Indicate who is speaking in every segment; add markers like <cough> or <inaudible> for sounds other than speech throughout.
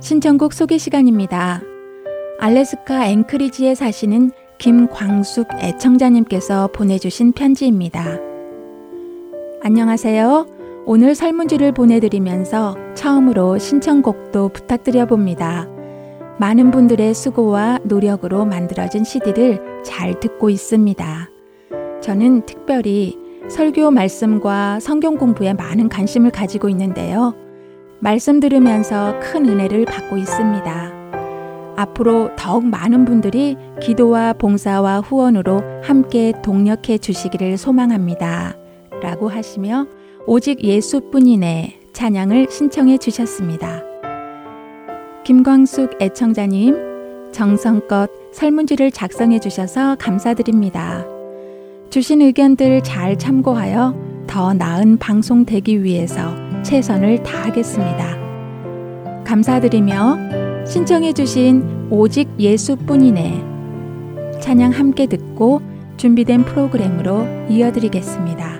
Speaker 1: 신청곡 소개 시간입니다. 알래스카 앵크리지에 사시는 김광숙 애청자님께서 보내주신 편지입니다. 안녕하세요. 오늘 설문지를 보내드리면서 처음으로 신청곡도 부탁드려 봅니다. 많은 분들의 수고와 노력으로 만들어진 CD를 잘 듣고 있습니다. 저는 특별히 설교 말씀과 성경 공부에 많은 관심을 가지고 있는데요. 말씀 들으면서 큰 은혜를 받고 있습니다. 앞으로 더욱 많은 분들이 기도와 봉사와 후원으로 함께 동력해 주시기를 소망합니다. 라고 하시며 오직 예수뿐이네 찬양을 신청해 주셨습니다. 김광숙 애청자님, 정성껏 설문지를 작성해 주셔서 감사드립니다. 주신 의견들 잘 참고하여 더 나은 방송 되기 위해서 최선을 다하겠습니다. 감사드리며 신청해 주신 오직 예수뿐이네 찬양 함께 듣고 준비된 프로그램으로 이어드리겠습니다.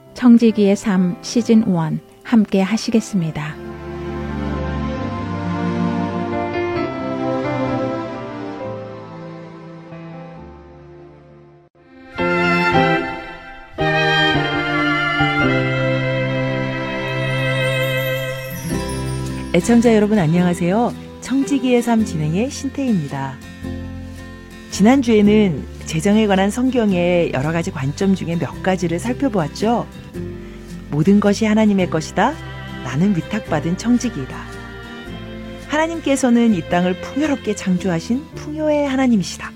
Speaker 2: 청지기의 삶 시즌 1 함께 하시겠습니다.
Speaker 3: 애청자 여러분 안녕하세요. 청지기의 삶 진행의 신태입니다. 지난주에는 재정에 관한 성경의 여러 가지 관점 중에 몇 가지를 살펴보았죠. 모든 것이 하나님의 것이다. 나는 위탁받은 청지기이다. 하나님께서는 이 땅을 풍요롭게 창조하신 풍요의 하나님이시다.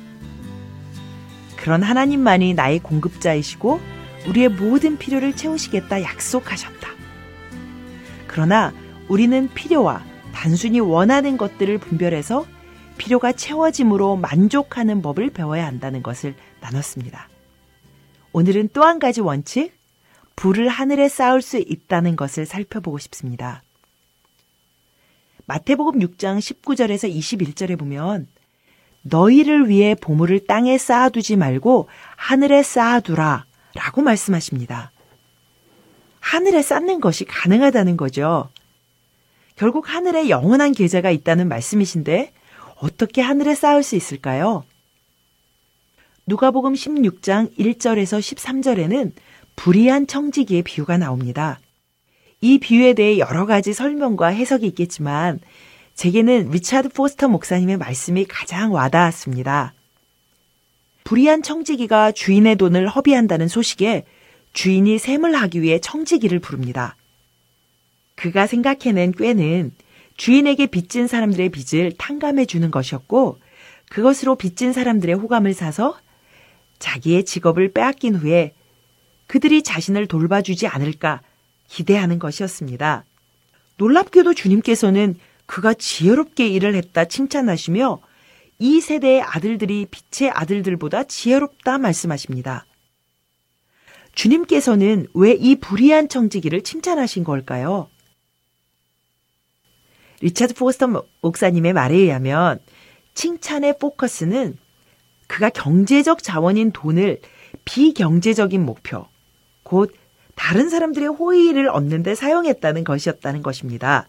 Speaker 3: 그런 하나님만이 나의 공급자이시고 우리의 모든 필요를 채우시겠다 약속하셨다. 그러나 우리는 필요와 단순히 원하는 것들을 분별해서 필요가 채워짐으로 만족하는 법을 배워야 한다는 것을 나눴습니다. 오늘은 또 한 가지 원칙, 불을 하늘에 쌓을 수 있다는 것을 살펴보고 싶습니다. 마태복음 6장 19절에서 21절에 보면 너희를 위해 보물을 땅에 쌓아두지 말고 하늘에 쌓아두라 라고 말씀하십니다. 하늘에 쌓는 것이 가능하다는 거죠. 결국 하늘에 영원한 계좌가 있다는 말씀이신데 어떻게 하늘에 쌓을 수 있을까요? 누가복음 16장 1절에서 13절에는 불의한 청지기의 비유가 나옵니다. 이 비유에 대해 여러 가지 설명과 해석이 있겠지만 제게는 리차드 포스터 목사님의 말씀이 가장 와닿았습니다. 불의한 청지기가 주인의 돈을 허비한다는 소식에 주인이 샘을 하기 위해 청지기를 부릅니다. 그가 생각해낸 꾀는 주인에게 빚진 사람들의 빚을 탕감해 주는 것이었고 그것으로 빚진 사람들의 호감을 사서 자기의 직업을 빼앗긴 후에 그들이 자신을 돌봐주지 않을까 기대하는 것이었습니다. 놀랍게도 주님께서는 그가 지혜롭게 일을 했다 칭찬하시며 이 세대의 아들들이 빛의 아들들보다 지혜롭다 말씀하십니다. 주님께서는 왜 이 불의한 청지기를 칭찬하신 걸까요? 리차드 포스터 목사님의 말에 의하면 칭찬의 포커스는 그가 경제적 자원인 돈을 비경제적인 목표, 곧 다른 사람들의 호의를 얻는 데 사용했다는 것이었다는 것입니다.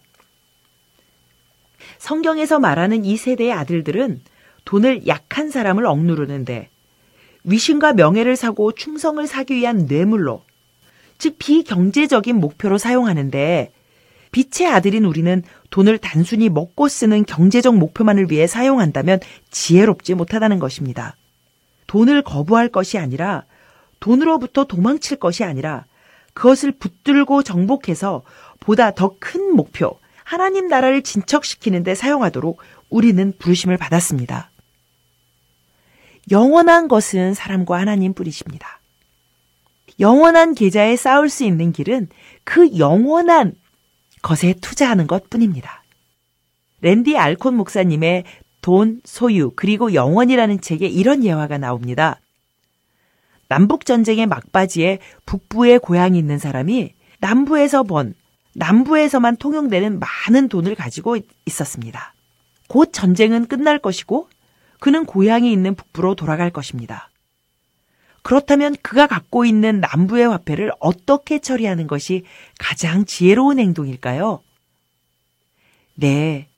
Speaker 3: 성경에서 말하는 이 세대의 아들들은 돈을 약한 사람을 억누르는데 위신과 명예를 사고 충성을 사기 위한 뇌물로 즉 비경제적인 목표로 사용하는데 빛의 아들인 우리는 돈을 단순히 먹고 쓰는 경제적 목표만을 위해 사용한다면 지혜롭지 못하다는 것입니다. 돈을 거부할 것이 아니라 돈으로부터 도망칠 것이 아니라 그것을 붙들고 정복해서 보다 더 큰 목표, 하나님 나라를 진척시키는데 사용하도록 우리는 부르심을 받았습니다. 영원한 것은 사람과 하나님 뿐이십니다. 영원한 계좌에 쌓을 수 있는 길은 그 영원한 것에 투자하는 것 뿐입니다. 랜디 알콘 목사님의 돈, 소유, 그리고 영원이라는 책에 이런 예화가 나옵니다. 남북전쟁의 막바지에 북부에 고향이 있는 사람이 남부에서 번, 남부에서만 통용되는 많은 돈을 가지고 있었습니다. 곧 전쟁은 끝날 것이고 그는 고향이 있는 북부로 돌아갈 것입니다. 그렇다면 그가 갖고 있는 남부의 화폐를 어떻게 처리하는 것이 가장 지혜로운 행동일까요? 네.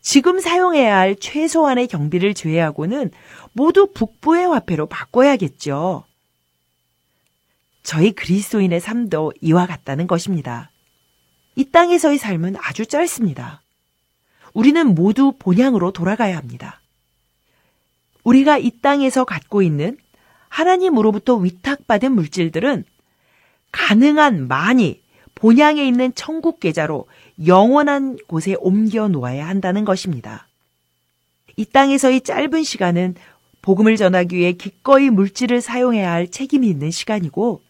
Speaker 3: 지금 사용해야 할 최소한의 경비를 제외하고는 모두 북부의 화폐로 바꿔야겠죠. 저희 그리스도인의 삶도 이와 같다는 것입니다. 이 땅에서의 삶은 아주 짧습니다. 우리는 모두 본향으로 돌아가야 합니다. 우리가 이 땅에서 갖고 있는 하나님으로부터 위탁받은 물질들은 가능한 많이 본향에 있는 천국 계좌로 영원한 곳에 옮겨 놓아야 한다는 것입니다. 이 땅에서의 짧은 시간은 복음을 전하기 위해 기꺼이 물질을 사용해야 할 책임이 있는 시간이고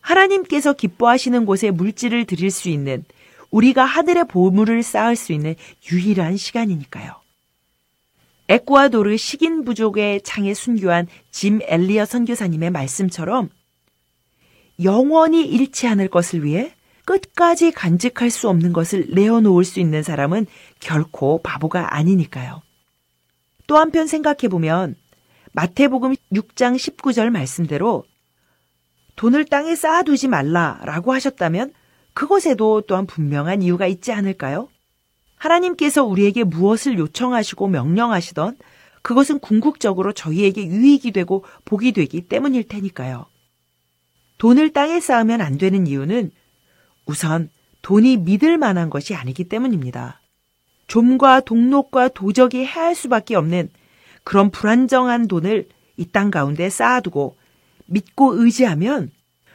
Speaker 3: 하나님께서 기뻐하시는 곳에 물질을 드릴 수 있는 우리가 하늘의 보물을 쌓을 수 있는 유일한 시간이니까요. 에쿠아도르 식인 부족의 창에 순교한 짐 엘리어 선교사님의 말씀처럼 영원히 잃지 않을 것을 위해 끝까지 간직할 수 없는 것을 내어놓을 수 있는 사람은 결코 바보가 아니니까요. 또 한편 생각해보면 마태복음 6장 19절 말씀대로 돈을 땅에 쌓아두지 말라라고 하셨다면 그것에도 또한 분명한 이유가 있지 않을까요? 하나님께서 우리에게 무엇을 요청하시고 명령하시던 그것은 궁극적으로 저희에게 유익이 되고 복이 되기 때문일 테니까요. 돈을 땅에 쌓으면 안 되는 이유는 우선 돈이 믿을 만한 것이 아니기 때문입니다. 좀과 동록과 도적이 해할 수밖에 없는 그런 불안정한 돈을 이 땅 가운데 쌓아두고 믿고 의지하면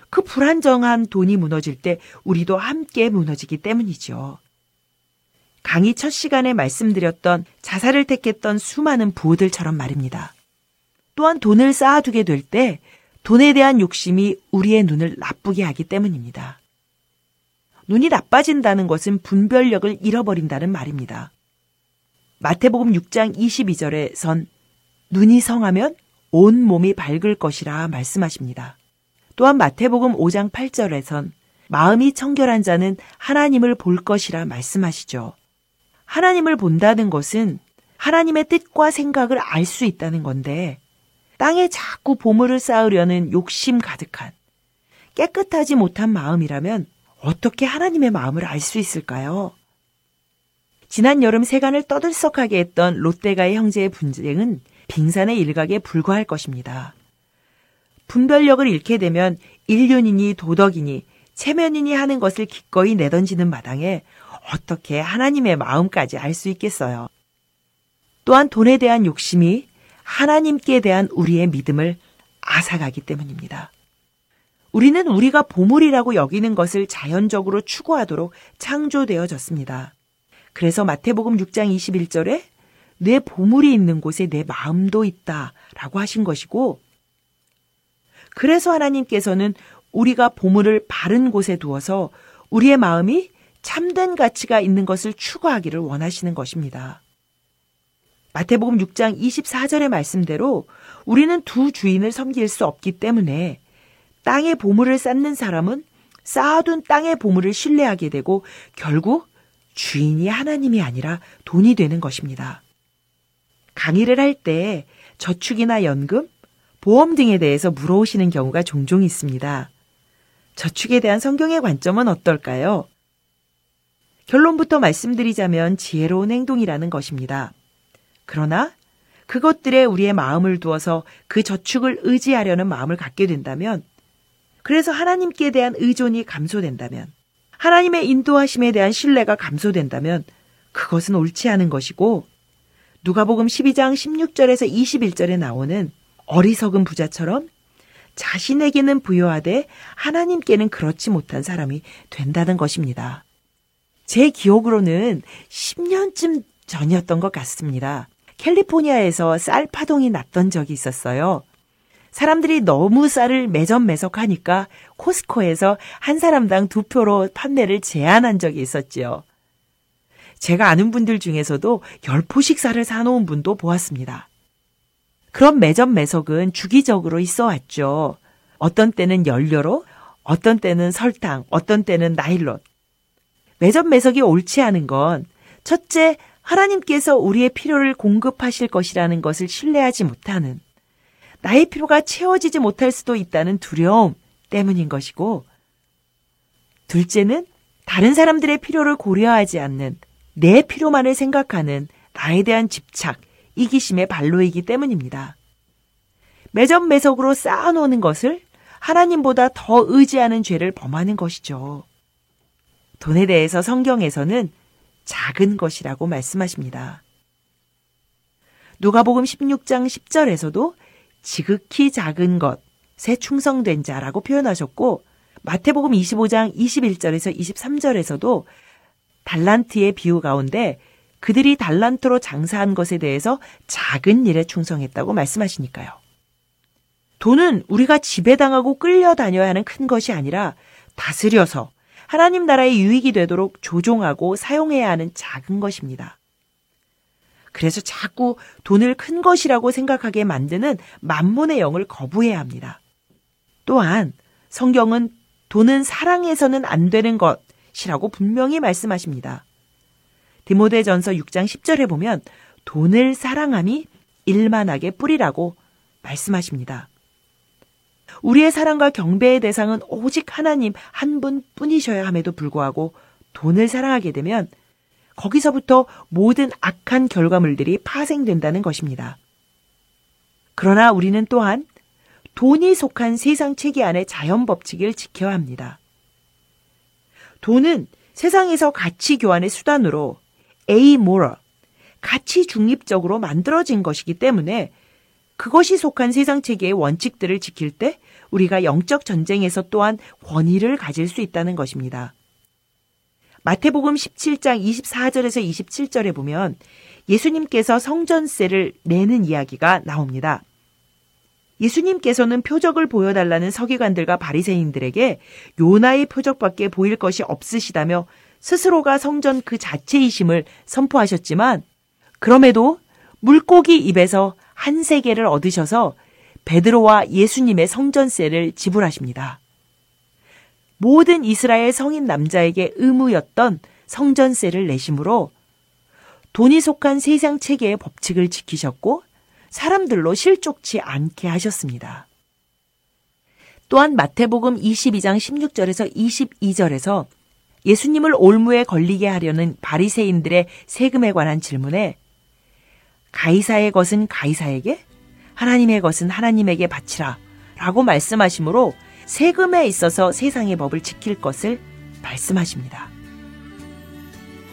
Speaker 3: 그 불안정한 돈이 무너질 때 우리도 함께 무너지기 때문이죠. 강의 첫 시간에 말씀드렸던 자살을 택했던 수많은 부호들처럼 말입니다. 또한 돈을 쌓아두게 될 때 돈에 대한 욕심이 우리의 눈을 나쁘게 하기 때문입니다. 눈이 나빠진다는 것은 분별력을 잃어버린다는 말입니다. 마태복음 6장 22절에선 눈이 성하면 온 몸이 밝을 것이라 말씀하십니다. 또한 마태복음 5장 8절에선 마음이 청결한 자는 하나님을 볼 것이라 말씀하시죠. 하나님을 본다는 것은 하나님의 뜻과 생각을 알 수 있다는 건데 땅에 자꾸 보물을 쌓으려는 욕심 가득한 깨끗하지 못한 마음이라면 어떻게 하나님의 마음을 알 수 있을까요? 지난 여름 세간을 떠들썩하게 했던 롯데가의 형제의 분쟁은 빙산의 일각에 불과할 것입니다. 분별력을 잃게 되면 인륜이니 도덕이니 체면이니 하는 것을 기꺼이 내던지는 마당에 어떻게 하나님의 마음까지 알 수 있겠어요. 또한 돈에 대한 욕심이 하나님께 대한 우리의 믿음을 앗아가기 때문입니다. 우리는 우리가 보물이라고 여기는 것을 자연적으로 추구하도록 창조되어졌습니다. 그래서 마태복음 6장 21절에 내 보물이 있는 곳에 내 마음도 있다 라고 하신 것이고, 그래서 하나님께서는 우리가 보물을 바른 곳에 두어서 우리의 마음이 참된 가치가 있는 것을 추구하기를 원하시는 것입니다. 마태복음 6장 24절의 말씀대로 우리는 두 주인을 섬길 수 없기 때문에 땅의 보물을 쌓는 사람은 쌓아둔 땅의 보물을 신뢰하게 되고 결국 주인이 하나님이 아니라 돈이 되는 것입니다. 강의를 할 때 저축이나 연금, 보험 등에 대해서 물어오시는 경우가 종종 있습니다. 저축에 대한 성경의 관점은 어떨까요? 결론부터 말씀드리자면 지혜로운 행동이라는 것입니다. 그러나 그것들에 우리의 마음을 두어서 그 저축을 의지하려는 마음을 갖게 된다면 그래서 하나님께 대한 의존이 감소된다면, 하나님의 인도하심에 대한 신뢰가 감소된다면, 그것은 옳지 않은 것이고, 누가복음 12장 16절에서 21절에 나오는 어리석은 부자처럼 자신에게는 부여하되 하나님께는 그렇지 못한 사람이 된다는 것입니다. 제 기억으로는 10년쯤 전이었던 것 같습니다. 캘리포니아에서 쌀 파동이 났던 적이 있었어요. 사람들이 너무 쌀을 매점매석하니까 코스코에서 한 사람당 두 표로 판매를 제한한 적이 있었지요. 제가 아는 분들 중에서도 열 포씩 쌀을 사놓은 분도 보았습니다. 그런 매점 매석은 주기적으로 있어 왔죠. 어떤 때는 연료로, 어떤 때는 설탕, 어떤 때는 나일론. 매점 매석이 옳지 않은 건 첫째, 하나님께서 우리의 필요를 공급하실 것이라는 것을 신뢰하지 못하는 나의 필요가 채워지지 못할 수도 있다는 두려움 때문인 것이고 둘째는 다른 사람들의 필요를 고려하지 않는 내 필요만을 생각하는 나에 대한 집착, 이기심의 발로이기 때문입니다. 매점 매석으로 쌓아놓는 것을 하나님보다 더 의지하는 죄를 범하는 것이죠. 돈에 대해서 성경에서는 작은 것이라고 말씀하십니다. 누가복음 16장 10절에서도 지극히 작은 것에 충성된 자라고 표현하셨고 마태복음 25장 21절에서 23절에서도 달란트의 비유 가운데 그들이 달란트로 장사한 것에 대해서 작은 일에 충성했다고 말씀하시니까요. 돈은 우리가 지배당하고 끌려다녀야 하는 큰 것이 아니라 다스려서 하나님 나라의 유익이 되도록 조종하고 사용해야 하는 작은 것입니다. 그래서 자꾸 돈을 큰 것이라고 생각하게 만드는 만몬의 영을 거부해야 합니다. 또한 성경은 돈은 사랑해서는 안 되는 것이라고 분명히 말씀하십니다. 디모데전서 6장 10절에 보면 돈을 사랑함이 일만하게 뿌리라고 말씀하십니다. 우리의 사랑과 경배의 대상은 오직 하나님 한 분뿐이셔야 함에도 불구하고 돈을 사랑하게 되면 거기서부터 모든 악한 결과물들이 파생된다는 것입니다. 그러나 우리는 또한 돈이 속한 세상 체계 안의 자연 법칙을 지켜야 합니다. 돈은 세상에서 가치 교환의 수단으로 amoral, 가치 중립적으로 만들어진 것이기 때문에 그것이 속한 세상 체계의 원칙들을 지킬 때 우리가 영적 전쟁에서 또한 권위를 가질 수 있다는 것입니다. 마태복음 17장 24절에서 27절에 보면 예수님께서 성전세를 내는 이야기가 나옵니다. 예수님께서는 표적을 보여달라는 서기관들과 바리새인들에게 요나의 표적밖에 보일 것이 없으시다며 스스로가 성전 그 자체이심을 선포하셨지만 그럼에도 물고기 입에서 한 세계를 얻으셔서 베드로와 예수님의 성전세를 지불하십니다. 모든 이스라엘 성인 남자에게 의무였던 성전세를 내심으로 돈이 속한 세상 체계의 법칙을 지키셨고 사람들로 실족치 않게 하셨습니다. 또한 마태복음 22장 16절에서 22절에서 예수님을 올무에 걸리게 하려는 바리새인들의 세금에 관한 질문에 가이사의 것은 가이사에게 하나님의 것은 하나님에게 바치라 라고 말씀하시므로 세금에 있어서 세상의 법을 지킬 것을 말씀하십니다.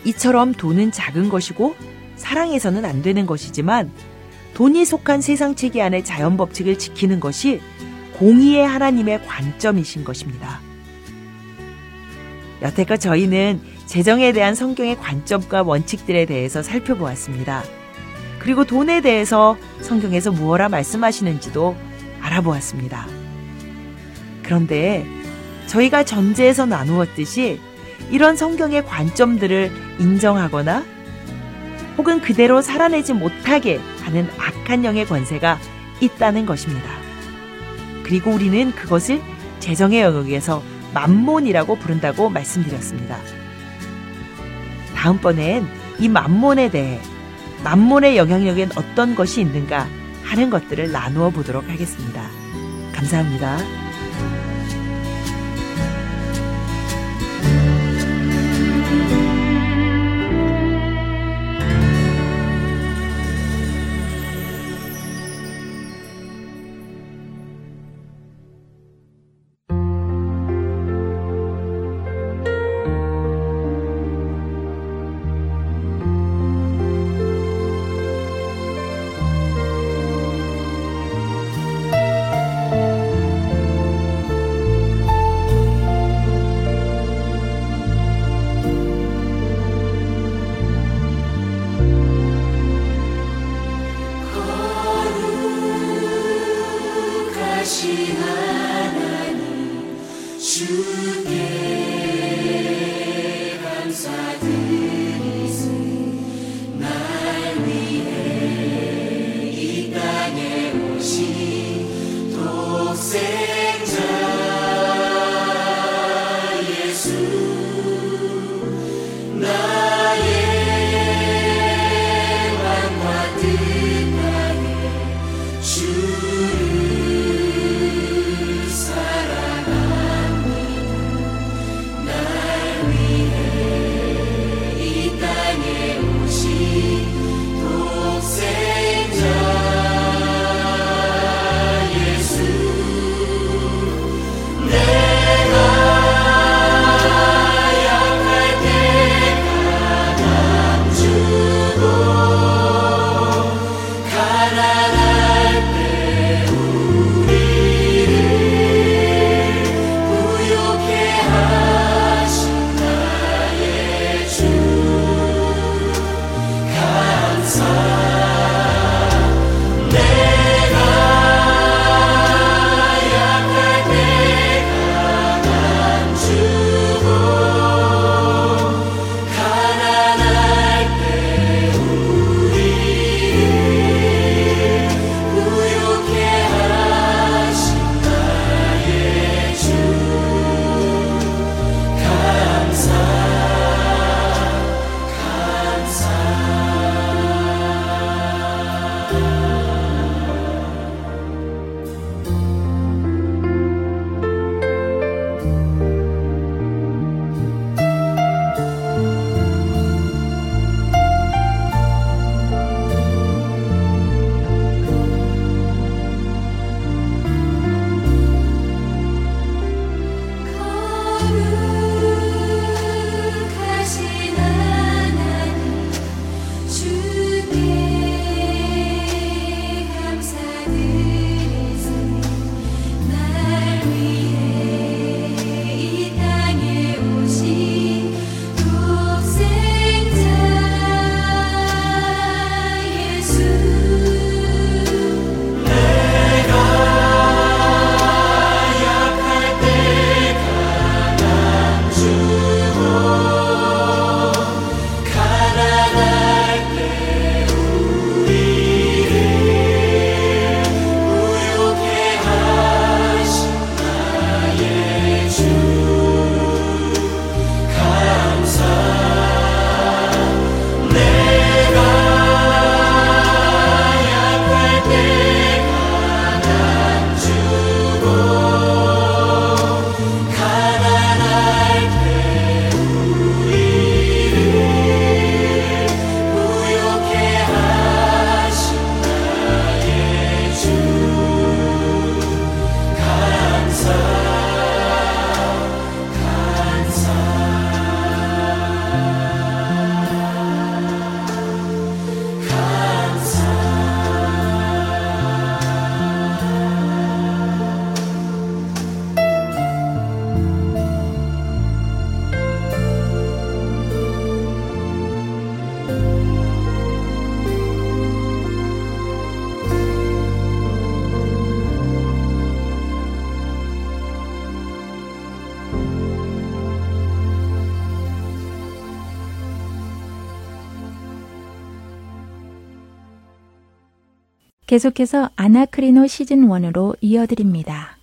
Speaker 3: 이처럼 돈은 작은 것이고 사랑해서는 안 되는 것이지만 돈이 속한 세상 체계 안의 자연 법칙을 지키는 것이 공의의 하나님의 관점이신 것입니다. 여태껏 저희는 재정에 대한 성경의 관점과 원칙들에 대해서 살펴보았습니다. 그리고 돈에 대해서 성경에서 무엇라 말씀하시는지도 알아보았습니다. 그런데 저희가 전제에서 나누었듯이 이런 성경의 관점들을 인정하거나 혹은 그대로 살아내지 못하게 하는 악한 영의 권세가 있다는 것입니다. 그리고 우리는 그것을 재정의 영역에서 만몬이라고 부른다고 말씀드렸습니다. 다음번엔 이 만몬에 대해 만몬의 영향력엔 어떤 것이 있는가 하는 것들을 나누어 보도록 하겠습니다. 감사합니다.
Speaker 2: 계속해서 아나크리노 시즌 1으로 이어드립니다.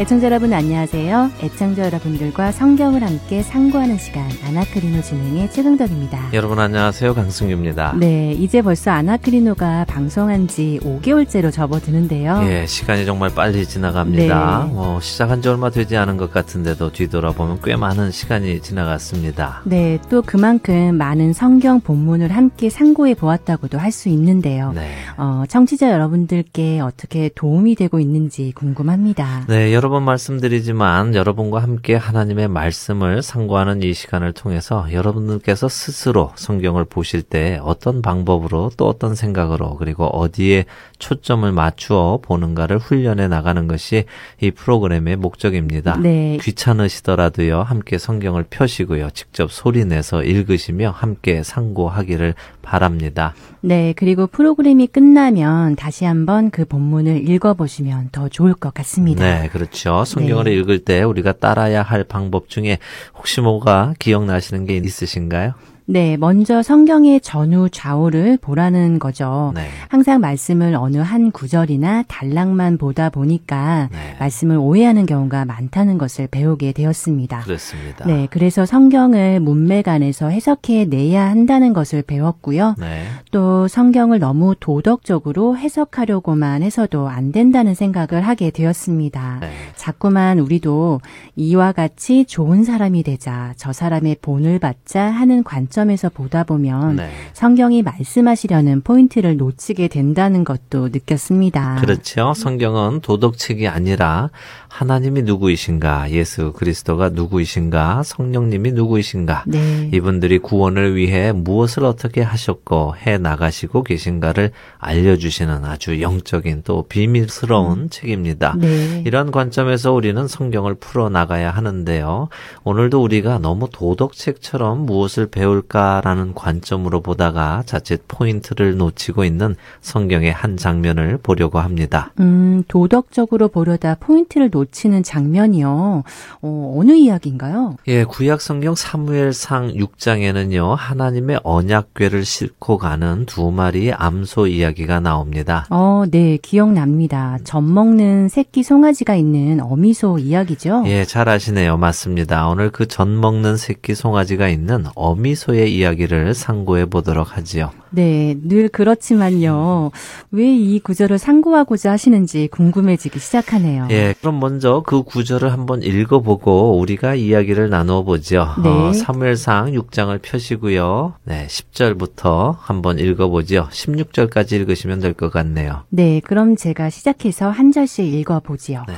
Speaker 4: 애청자 여러분 안녕하세요. 애청자 여러분들과 성경을 함께 상고하는 시간 아나크리노 진행의 최강덕입니다.
Speaker 5: 여러분 안녕하세요. 강승규입니다.
Speaker 4: 네, 이제 벌써 아나크리노가 방송한 지 5개월째로 접어드는데요.
Speaker 5: 예, 시간이 정말 빨리 지나갑니다.
Speaker 4: 네.
Speaker 5: 어, 시작한 지 얼마 되지 않은 것 같은데도 뒤돌아보면 꽤 많은 시간이 지나갔습니다.
Speaker 4: 네, 또 그만큼 많은 성경 본문을 함께 상고해 보았다고도 할 수 있는데요.
Speaker 5: 네.
Speaker 4: 어, 청취자 여러분들께 어떻게 도움이 되고 있는지 궁금합니다.
Speaker 5: 네, 여러 번 말씀드리지만 여러분과 함께 하나님의 말씀을 상고하는 이 시간을 통해서 여러분들께서 스스로 성경을 보실 때 어떤 방법으로 또 어떤 생각으로 그리고 어디에 초점을 맞추어 보는가를 훈련해 나가는 것이 이 프로그램의 목적입니다.
Speaker 4: 네.
Speaker 5: 귀찮으시더라도요, 함께 성경을 펴시고요, 직접 소리 내서 읽으시며 함께 상고하기를 바랍니다.
Speaker 4: 네, 그리고 프로그램이 끝나면 다시 한번 그 본문을 읽어보시면 더 좋을 것 같습니다.
Speaker 5: 네, 그렇죠. 성경을
Speaker 4: 네.
Speaker 5: 읽을 때 우리가 따라야 할 방법 중에 혹시 뭐가 기억나시는 게 있으신가요?
Speaker 4: 네, 먼저 성경의 전후 좌우를 보라는 거죠.
Speaker 5: 네.
Speaker 4: 항상 말씀을 어느 한 구절이나 단락만 보다 보니까
Speaker 5: 네.
Speaker 4: 말씀을 오해하는 경우가 많다는 것을 배우게 되었습니다.
Speaker 5: 그렇습니다.
Speaker 4: 네, 그래서 성경을 문맥 안에서 해석해 내야 한다는 것을 배웠고요.
Speaker 5: 네.
Speaker 4: 또 성경을 너무 도덕적으로 해석하려고만 해서도 안 된다는 생각을 하게 되었습니다.
Speaker 5: 네.
Speaker 4: 자꾸만 우리도 이와 같이 좋은 사람이 되자, 저 사람의 본을 받자 하는 관점 에서 보다 보면
Speaker 5: 네.
Speaker 4: 성경이 말씀하시려는 포인트를 놓치게 된다는 것도 느꼈습니다.
Speaker 5: 그렇죠. 성경은 도덕책이 아니라 하나님이 누구이신가, 예수 그리스도가 누구이신가, 성령님이 누구이신가,
Speaker 4: 네.
Speaker 5: 이분들이 구원을 위해 무엇을 어떻게 하셨고 해 나가시고 계신가를 알려주시는 아주 영적인 또 비밀스러운 책입니다.
Speaker 4: 네.
Speaker 5: 이런 관점에서 우리는 성경을 풀어 나가야 하는데요. 오늘도 우리가 너무 도덕책처럼 무엇을 배울 까라는 관점으로 보다가 자칫 포인트를 놓치고 있는 성경의 한 장면을 보려고 합니다.
Speaker 4: 음, 도덕적으로 보려다 포인트를 놓치는 장면이요. 어, 어느 이야기인가요?
Speaker 5: 예, 구약 성경 사무엘상 6장에는요, 하나님의 언약궤를 싣고 가는 두 마리의 암소 이야기가 나옵니다.
Speaker 4: 어, 네, 기억납니다. 젖 먹는 새끼 송아지가 있는 어미소 이야기죠?
Speaker 5: 예, 잘 아시네요. 맞습니다. 오늘 그 젖 먹는 새끼 송아지가 있는 어미소의 이야기를 상고해 보도록 하지요.
Speaker 4: 네, 늘 그렇지만요. 왜 이 구절을 상고하고자 하시는지 궁금해지기 시작하네요.
Speaker 5: 예, 그럼 먼저 그 구절을 한번 읽어보고 우리가 이야기를 나누어 보죠.
Speaker 4: 네.
Speaker 5: 어, 사무엘상 6장을 펴시고요. 네, 10절부터 한번 읽어보죠. 16절까지 읽으시면 될 것 같네요.
Speaker 4: 네, 그럼 제가 시작해서 한 절씩 읽어보지요.
Speaker 5: 네.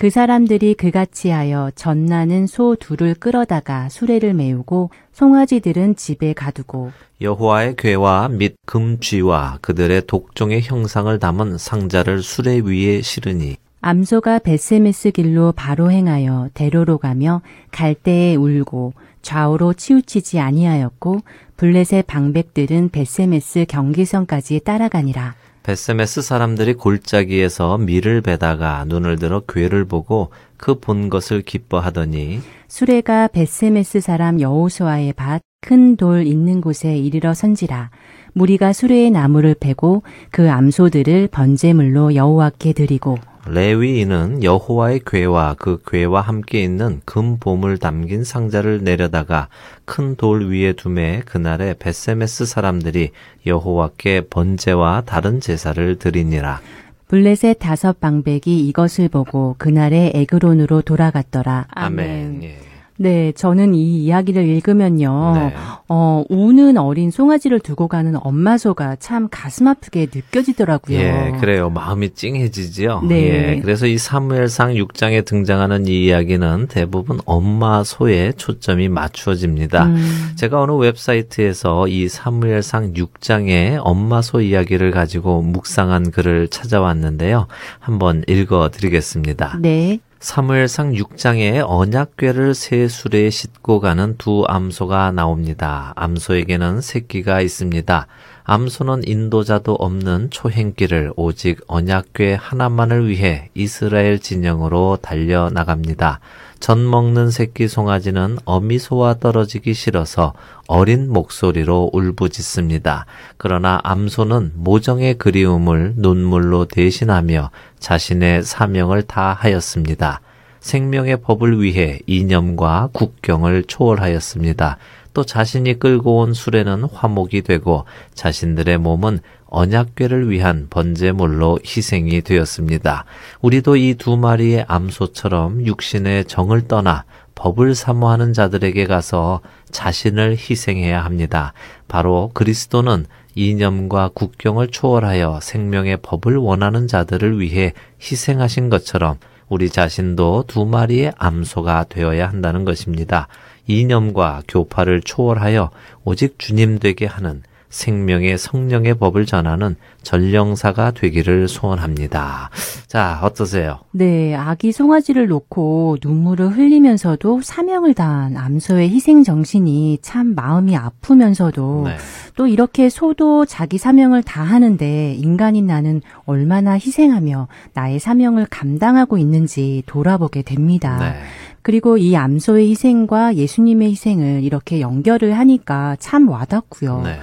Speaker 4: 그 사람들이 그같이 하여 젖나는 소 둘을 끌어다가 수레를 메우고 송아지들은 집에 가두고
Speaker 5: 여호와의 괴와 및 금쥐와 그들의 독종의 형상을 담은 상자를 수레 위에 실으니
Speaker 4: 암소가 베세메스 길로 바로 행하여 대로로 가며 갈대에 울고 좌우로 치우치지 아니하였고 블레셋의 방백들은 벧세메스 경계선까지 따라가니라.
Speaker 5: 벧세메스 사람들이 골짜기에서 밀을 베다가 눈을 들어 궤를 보고 그 본 것을 기뻐하더니
Speaker 4: 수레가 벧세메스 사람 여호수아의 밭 큰 돌 있는 곳에 이르러 선지라. 무리가 수레의 나무를 패고 그 암소들을 번제물로 여호와께 드리고
Speaker 5: 레위인은 여호와의 궤와 그 궤와 함께 있는 금 보물 담긴 상자를 내려다가 큰 돌 위에 두매 그날에 베세메스 사람들이 여호와께 번제와 다른 제사를 드리니라.
Speaker 4: 블레셋의 다섯 방백이 이것을 보고 그날에 에그론으로 돌아갔더라.
Speaker 5: 아멘. 예.
Speaker 4: 네, 저는 이 이야기를 읽으면요.
Speaker 5: 네.
Speaker 4: 어, 우는 어린 송아지를 두고 가는 엄마 소가 참 가슴 아프게 느껴지더라고요.
Speaker 5: 예, 그래요. 마음이 찡해지지요.
Speaker 4: 네.
Speaker 5: 예, 그래서 이 사무엘상 6장에 등장하는 이 이야기는 대부분 엄마 소에 초점이 맞추어집니다.
Speaker 4: 음,
Speaker 5: 제가 어느 웹사이트에서 이 사무엘상 6장의 엄마 소 이야기를 가지고 묵상한 글을 찾아왔는데요. 한번 읽어 드리겠습니다.
Speaker 4: 네.
Speaker 5: 사무엘상 6장에 언약궤를 새 수레에 싣고 가는 두 암소가 나옵니다. 암소에게는 새끼가 있습니다. 암소는 인도자도 없는 초행길을 오직 언약궤 하나만을 위해 이스라엘 진영으로 달려 나갑니다. 전 먹는 새끼 송아지는 어미 소와 떨어지기 싫어서 어린 목소리로 울부짖습니다. 그러나 암소는 모정의 그리움을 눈물로 대신하며 자신의 사명을 다하였습니다. 생명의 법을 위해 이념과 국경을 초월하였습니다. 또 자신이 끌고 온 수레는 화목이 되고 자신들의 몸은 언약궤를 위한 번제물로 희생이 되었습니다. 우리도 이 두 마리의 암소처럼 육신의 정을 떠나 법을 사모하는 자들에게 가서 자신을 희생해야 합니다. 바로 그리스도는 이념과 국경을 초월하여 생명의 법을 원하는 자들을 위해 희생하신 것처럼 우리 자신도 두 마리의 암소가 되어야 한다는 것입니다. 이념과 교파를 초월하여 오직 주님 되게 하는 생명의 성령의 법을 전하는 전령사가 되기를 소원합니다. 자, 어떠세요?
Speaker 4: 네, 아기 송아지를 놓고 눈물을 흘리면서도 사명을 다한 암소의 희생 정신이 참 마음이 아프면서도
Speaker 5: 네.
Speaker 4: 또 이렇게 소도 자기 사명을 다하는데 인간인 나는 얼마나 희생하며 나의 사명을 감당하고 있는지 돌아보게 됩니다.
Speaker 5: 네.
Speaker 4: 그리고 이 암소의 희생과 예수님의 희생을 이렇게 연결을 하니까 참 와닿고요.
Speaker 5: 네.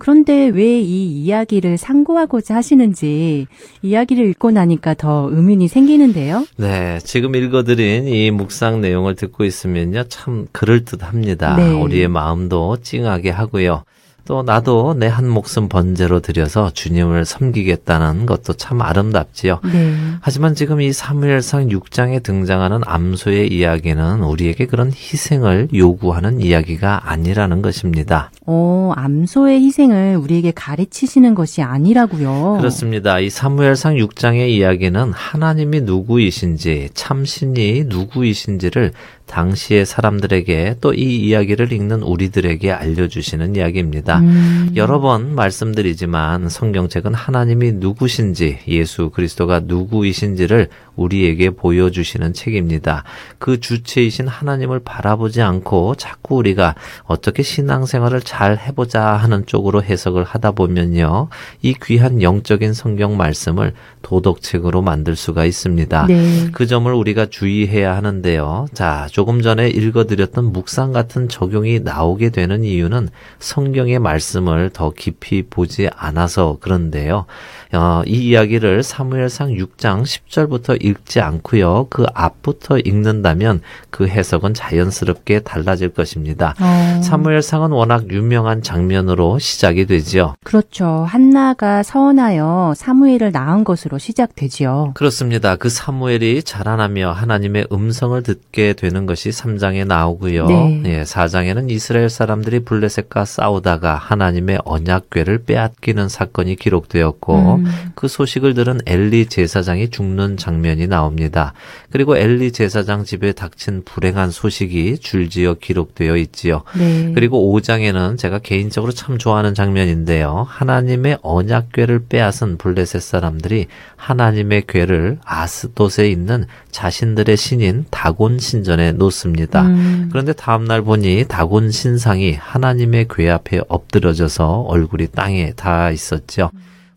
Speaker 4: 그런데 왜 이 이야기를 상고하고자 하시는지 이야기를 읽고 나니까 더 의문이 생기는데요.
Speaker 5: 네, 지금 읽어드린 이 묵상 내용을 듣고 있으면요, 참 그럴듯합니다.
Speaker 4: 네.
Speaker 5: 우리의 마음도 찡하게 하고요. 또 나도 내 한 목숨 번제로 드려서 주님을 섬기겠다는 것도 참 아름답지요.
Speaker 4: 네.
Speaker 5: 하지만 지금 이 사무엘상 6장에 등장하는 암소의 이야기는 우리에게 그런 희생을 요구하는 이야기가 아니라는 것입니다.
Speaker 4: 어, 암소의 희생을 우리에게 가르치시는 것이 아니라고요.
Speaker 5: 그렇습니다. 이 사무엘상 6장의 이야기는 하나님이 누구이신지, 참신이 누구이신지를 당시의 사람들에게 또 이 이야기를 읽는 우리들에게 알려주시는 이야기입니다.
Speaker 4: 음,
Speaker 5: 여러 번 말씀드리지만 성경책은 하나님이 누구신지 예수 그리스도가 누구이신지를 우리에게 보여주시는 책입니다. 그 주체이신 하나님을 바라보지 않고 자꾸 우리가 어떻게 신앙생활을 잘 해보자 하는 쪽으로 해석을 하다 보면요. 이 귀한 영적인 성경 말씀을 도덕책으로 만들 수가 있습니다.
Speaker 4: 네.
Speaker 5: 그 점을 우리가 주의해야 하는데요. 자, 조금 전에 읽어드렸던 묵상 같은 적용이 나오게 되는 이유는 성경의 말씀을 더 깊이 보지 않아서 그런데요. 어, 이 이야기를 사무엘상 6장 10절부터 읽지 않고요. 그 앞부터 읽는다면 그 해석은 자연스럽게 달라질 것입니다.
Speaker 4: 어,
Speaker 5: 사무엘상은 워낙 유명한 장면으로 시작이 되지요.
Speaker 4: 그렇죠. 한나가 서원하여 사무엘을 낳은 것으로 시작되지요.
Speaker 5: 그렇습니다. 그 사무엘이 자라나며 하나님의 음성을 듣게 되는 것이 3장에 나오고요.
Speaker 4: 네.
Speaker 5: 예, 4장에는 이스라엘 사람들이 블레셋과 싸우다가 하나님의 언약궤를 빼앗기는 사건이 기록되었고
Speaker 4: 음,
Speaker 5: 그 소식을 들은 엘리 제사장이 죽는 장면이 나옵니다. 그리고 엘리 제사장 집에 닥친 불행한 소식이 줄지어 기록되어 있지요.
Speaker 4: 네.
Speaker 5: 그리고 5장에는 제가 개인적으로 참 좋아하는 장면인데요. 하나님의 언약궤를 빼앗은 블레셋 사람들이 하나님의 궤를 아스돗에 있는 자신들의 신인 다곤 신전에 놓습니다.
Speaker 4: 음,
Speaker 5: 그런데 다음날 보니 다곤 신상이 하나님의 궤 앞에 엎드려져서 얼굴이 땅에 닿아 있었죠.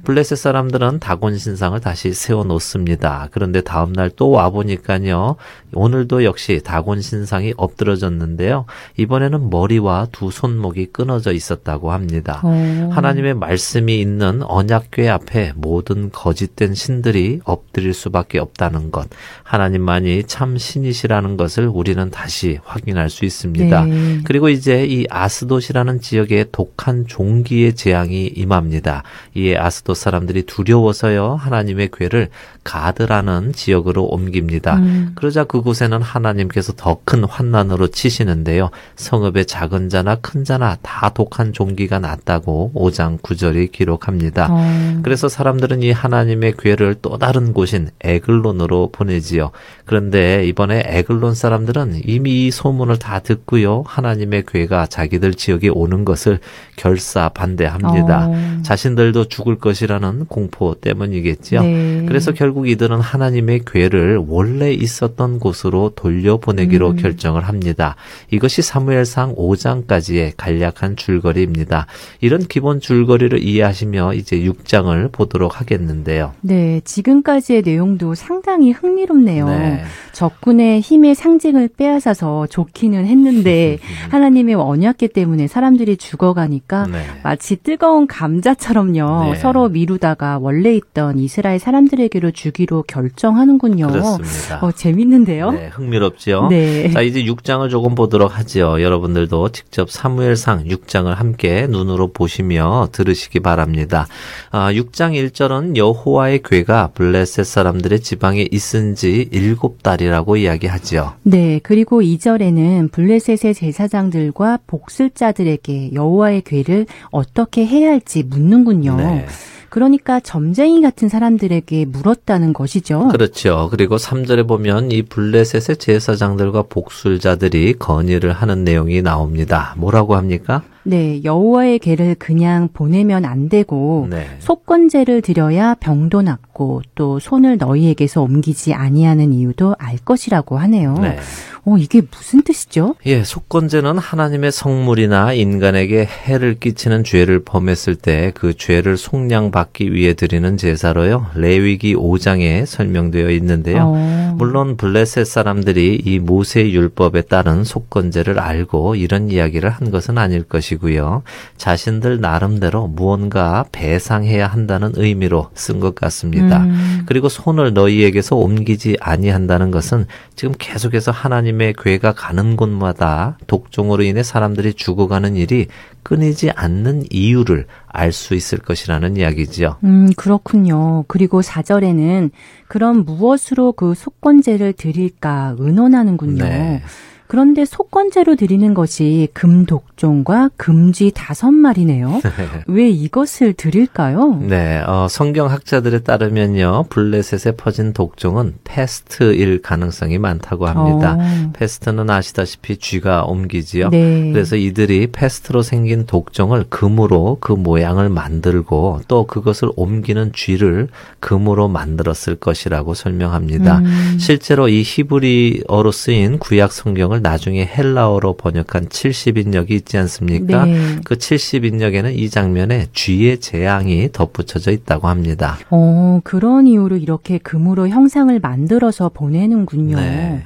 Speaker 5: 블레셋 사람들은 다곤 신상을 다시 세워 놓습니다. 그런데 다음날 또 와보니까요, 오늘도 역시 다곤 신상이 엎드러졌는데요, 이번에는 머리와 두 손목이 끊어져 있었다고 합니다.
Speaker 4: 어,
Speaker 5: 하나님의 말씀이 있는 언약궤 앞에 모든 거짓된 신들이 엎드릴 수밖에 없다는 것, 하나님만이 참 신이시라는 것을 우리는 다시 확인할 수 있습니다.
Speaker 4: 네.
Speaker 5: 그리고 이제 이 아스돗이라는 지역에 독한 종기의 재앙이 임합니다. 이에 아스돗 사람들이 두려워서요 하나님의 궤를 가드라는 지역으로 옮깁니다.
Speaker 4: 음,
Speaker 5: 그러자 그곳에는 하나님께서 더 큰 환난으로 치시는데요. 성읍의 작은 자나 큰 자나 다 독한 종기가 났다고 5장 9절이 기록합니다.
Speaker 4: 어,
Speaker 5: 그래서 사람들은 이 하나님의 궤를 또 다른 곳인 에글론으로 보내지요. 그런데 이번에 에글론 사람들은 이미 이 소문을 다 듣고요. 하나님의 궤가 자기들 지역에 오는 것을 결사 반대합니다.
Speaker 4: 어,
Speaker 5: 자신들도 죽을 것이 것이라는 공포 때문이겠지요.
Speaker 4: 네.
Speaker 5: 그래서 결국 이들은 하나님의 괴를 원래 있었던 곳으로 돌려보내기로
Speaker 4: 음.
Speaker 5: 결정을 합니다. 이것이 사무엘상 5장까지의 간략한 줄거리입니다. 이런 기본 줄거리를 이해하시며 이제 6장을 보도록 하겠는데요.
Speaker 4: 네, 지금까지의 내용도 상당히 흥미롭네요.
Speaker 5: 네.
Speaker 4: 적군의 힘의 상징을 빼앗아서 좋기는 했는데 <laughs> 하나님의 언약계 때문에 사람들이 죽어가니까
Speaker 5: 네.
Speaker 4: 마치 뜨거운 감자처럼요.
Speaker 5: 네.
Speaker 4: 서로 미루다가 원래 있던 이스라엘 사람들에게로 주기로 결정하는군요.
Speaker 5: 그렇습니다.
Speaker 4: 어, 재밌는데요?
Speaker 5: 네, 흥미롭지요.
Speaker 4: 네.
Speaker 5: 자, 이제 6장을 조금 보도록 하지요. 여러분들도 직접 사무엘상 6장을 함께 눈으로 보시며 들으시기 바랍니다. 아, 6장 1절은 여호와의 괴가 블레셋 사람들의 지방에 있은 지 7달이라고 이야기하지요.
Speaker 4: 네, 그리고 2절에는 블레셋의 제사장들과 복술자들에게 여호와의 괴를 어떻게 해야 할지 묻는군요.
Speaker 5: 네.
Speaker 4: 그러니까 점쟁이 같은 사람들에게 물었다는 것이죠.
Speaker 5: 그렇죠. 그리고 3절에 보면 이 블레셋의 제사장들과 복술자들이 건의를 하는 내용이 나옵니다. 뭐라고 합니까?
Speaker 4: 네, 여호와의 괴를 그냥 보내면 안 되고
Speaker 5: 네.
Speaker 4: 속건제를 드려야 병도 낫고 또 손을 너희에게서 옮기지 아니하는 이유도 알 것이라고 하네요.
Speaker 5: 네.
Speaker 4: 어, 이게 무슨 뜻이죠?
Speaker 5: 예, 속건제는 하나님의 성물이나 인간에게 해를 끼치는 죄를 범했을 때 그 죄를 속량받기 위해 드리는 제사로요. 레위기 5장에 설명되어 있는데요.
Speaker 4: 어,
Speaker 5: 물론 블레셋 사람들이 이 모세 율법에 따른 속건제를 알고 이런 이야기를 한 것은 아닐 것이고 요. 자신들 나름대로 무언가 배상해야 한다는 의미로 쓴 것 같습니다.
Speaker 4: 음,
Speaker 5: 그리고 손을 너희에게서 옮기지 아니한다는 것은 지금 계속해서 하나님의 괴가 가는 곳마다 독종으로 인해 사람들이 죽어가는 일이 끊이지 않는 이유를 알 수 있을 것이라는 이야기지요.
Speaker 4: 음, 그렇군요. 그리고 4절에는 그럼 무엇으로 그 속건제를 드릴까 의논하는군요.
Speaker 5: 네.
Speaker 4: 그런데 속건제로 드리는 것이 금독종과 금쥐 다섯 마리네요. <laughs> 왜 이것을 드릴까요?
Speaker 5: 네, 어, 성경 학자들에 따르면요, 블레셋에 퍼진 독종은 페스트일 가능성이 많다고 합니다.
Speaker 4: 어,
Speaker 5: 페스트는 아시다시피 쥐가 옮기지요.
Speaker 4: 네.
Speaker 5: 그래서 이들이 페스트로 생긴 독종을 금으로 그 모양을 만들고 또 그것을 옮기는 쥐를 금으로 만들었을 것이라고 설명합니다.
Speaker 4: 음,
Speaker 5: 실제로 이 히브리어로 쓰인 구약 성경을 나중에 헬라어로 번역한 70인역이 있지 않습니까?
Speaker 4: 네.
Speaker 5: 그 70인역에는 이 장면에 쥐의 재앙이 덧붙여져 있다고 합니다.
Speaker 4: 어, 그런 이유로 이렇게 금으로 형상을 만들어서 보내는군요.
Speaker 5: 네.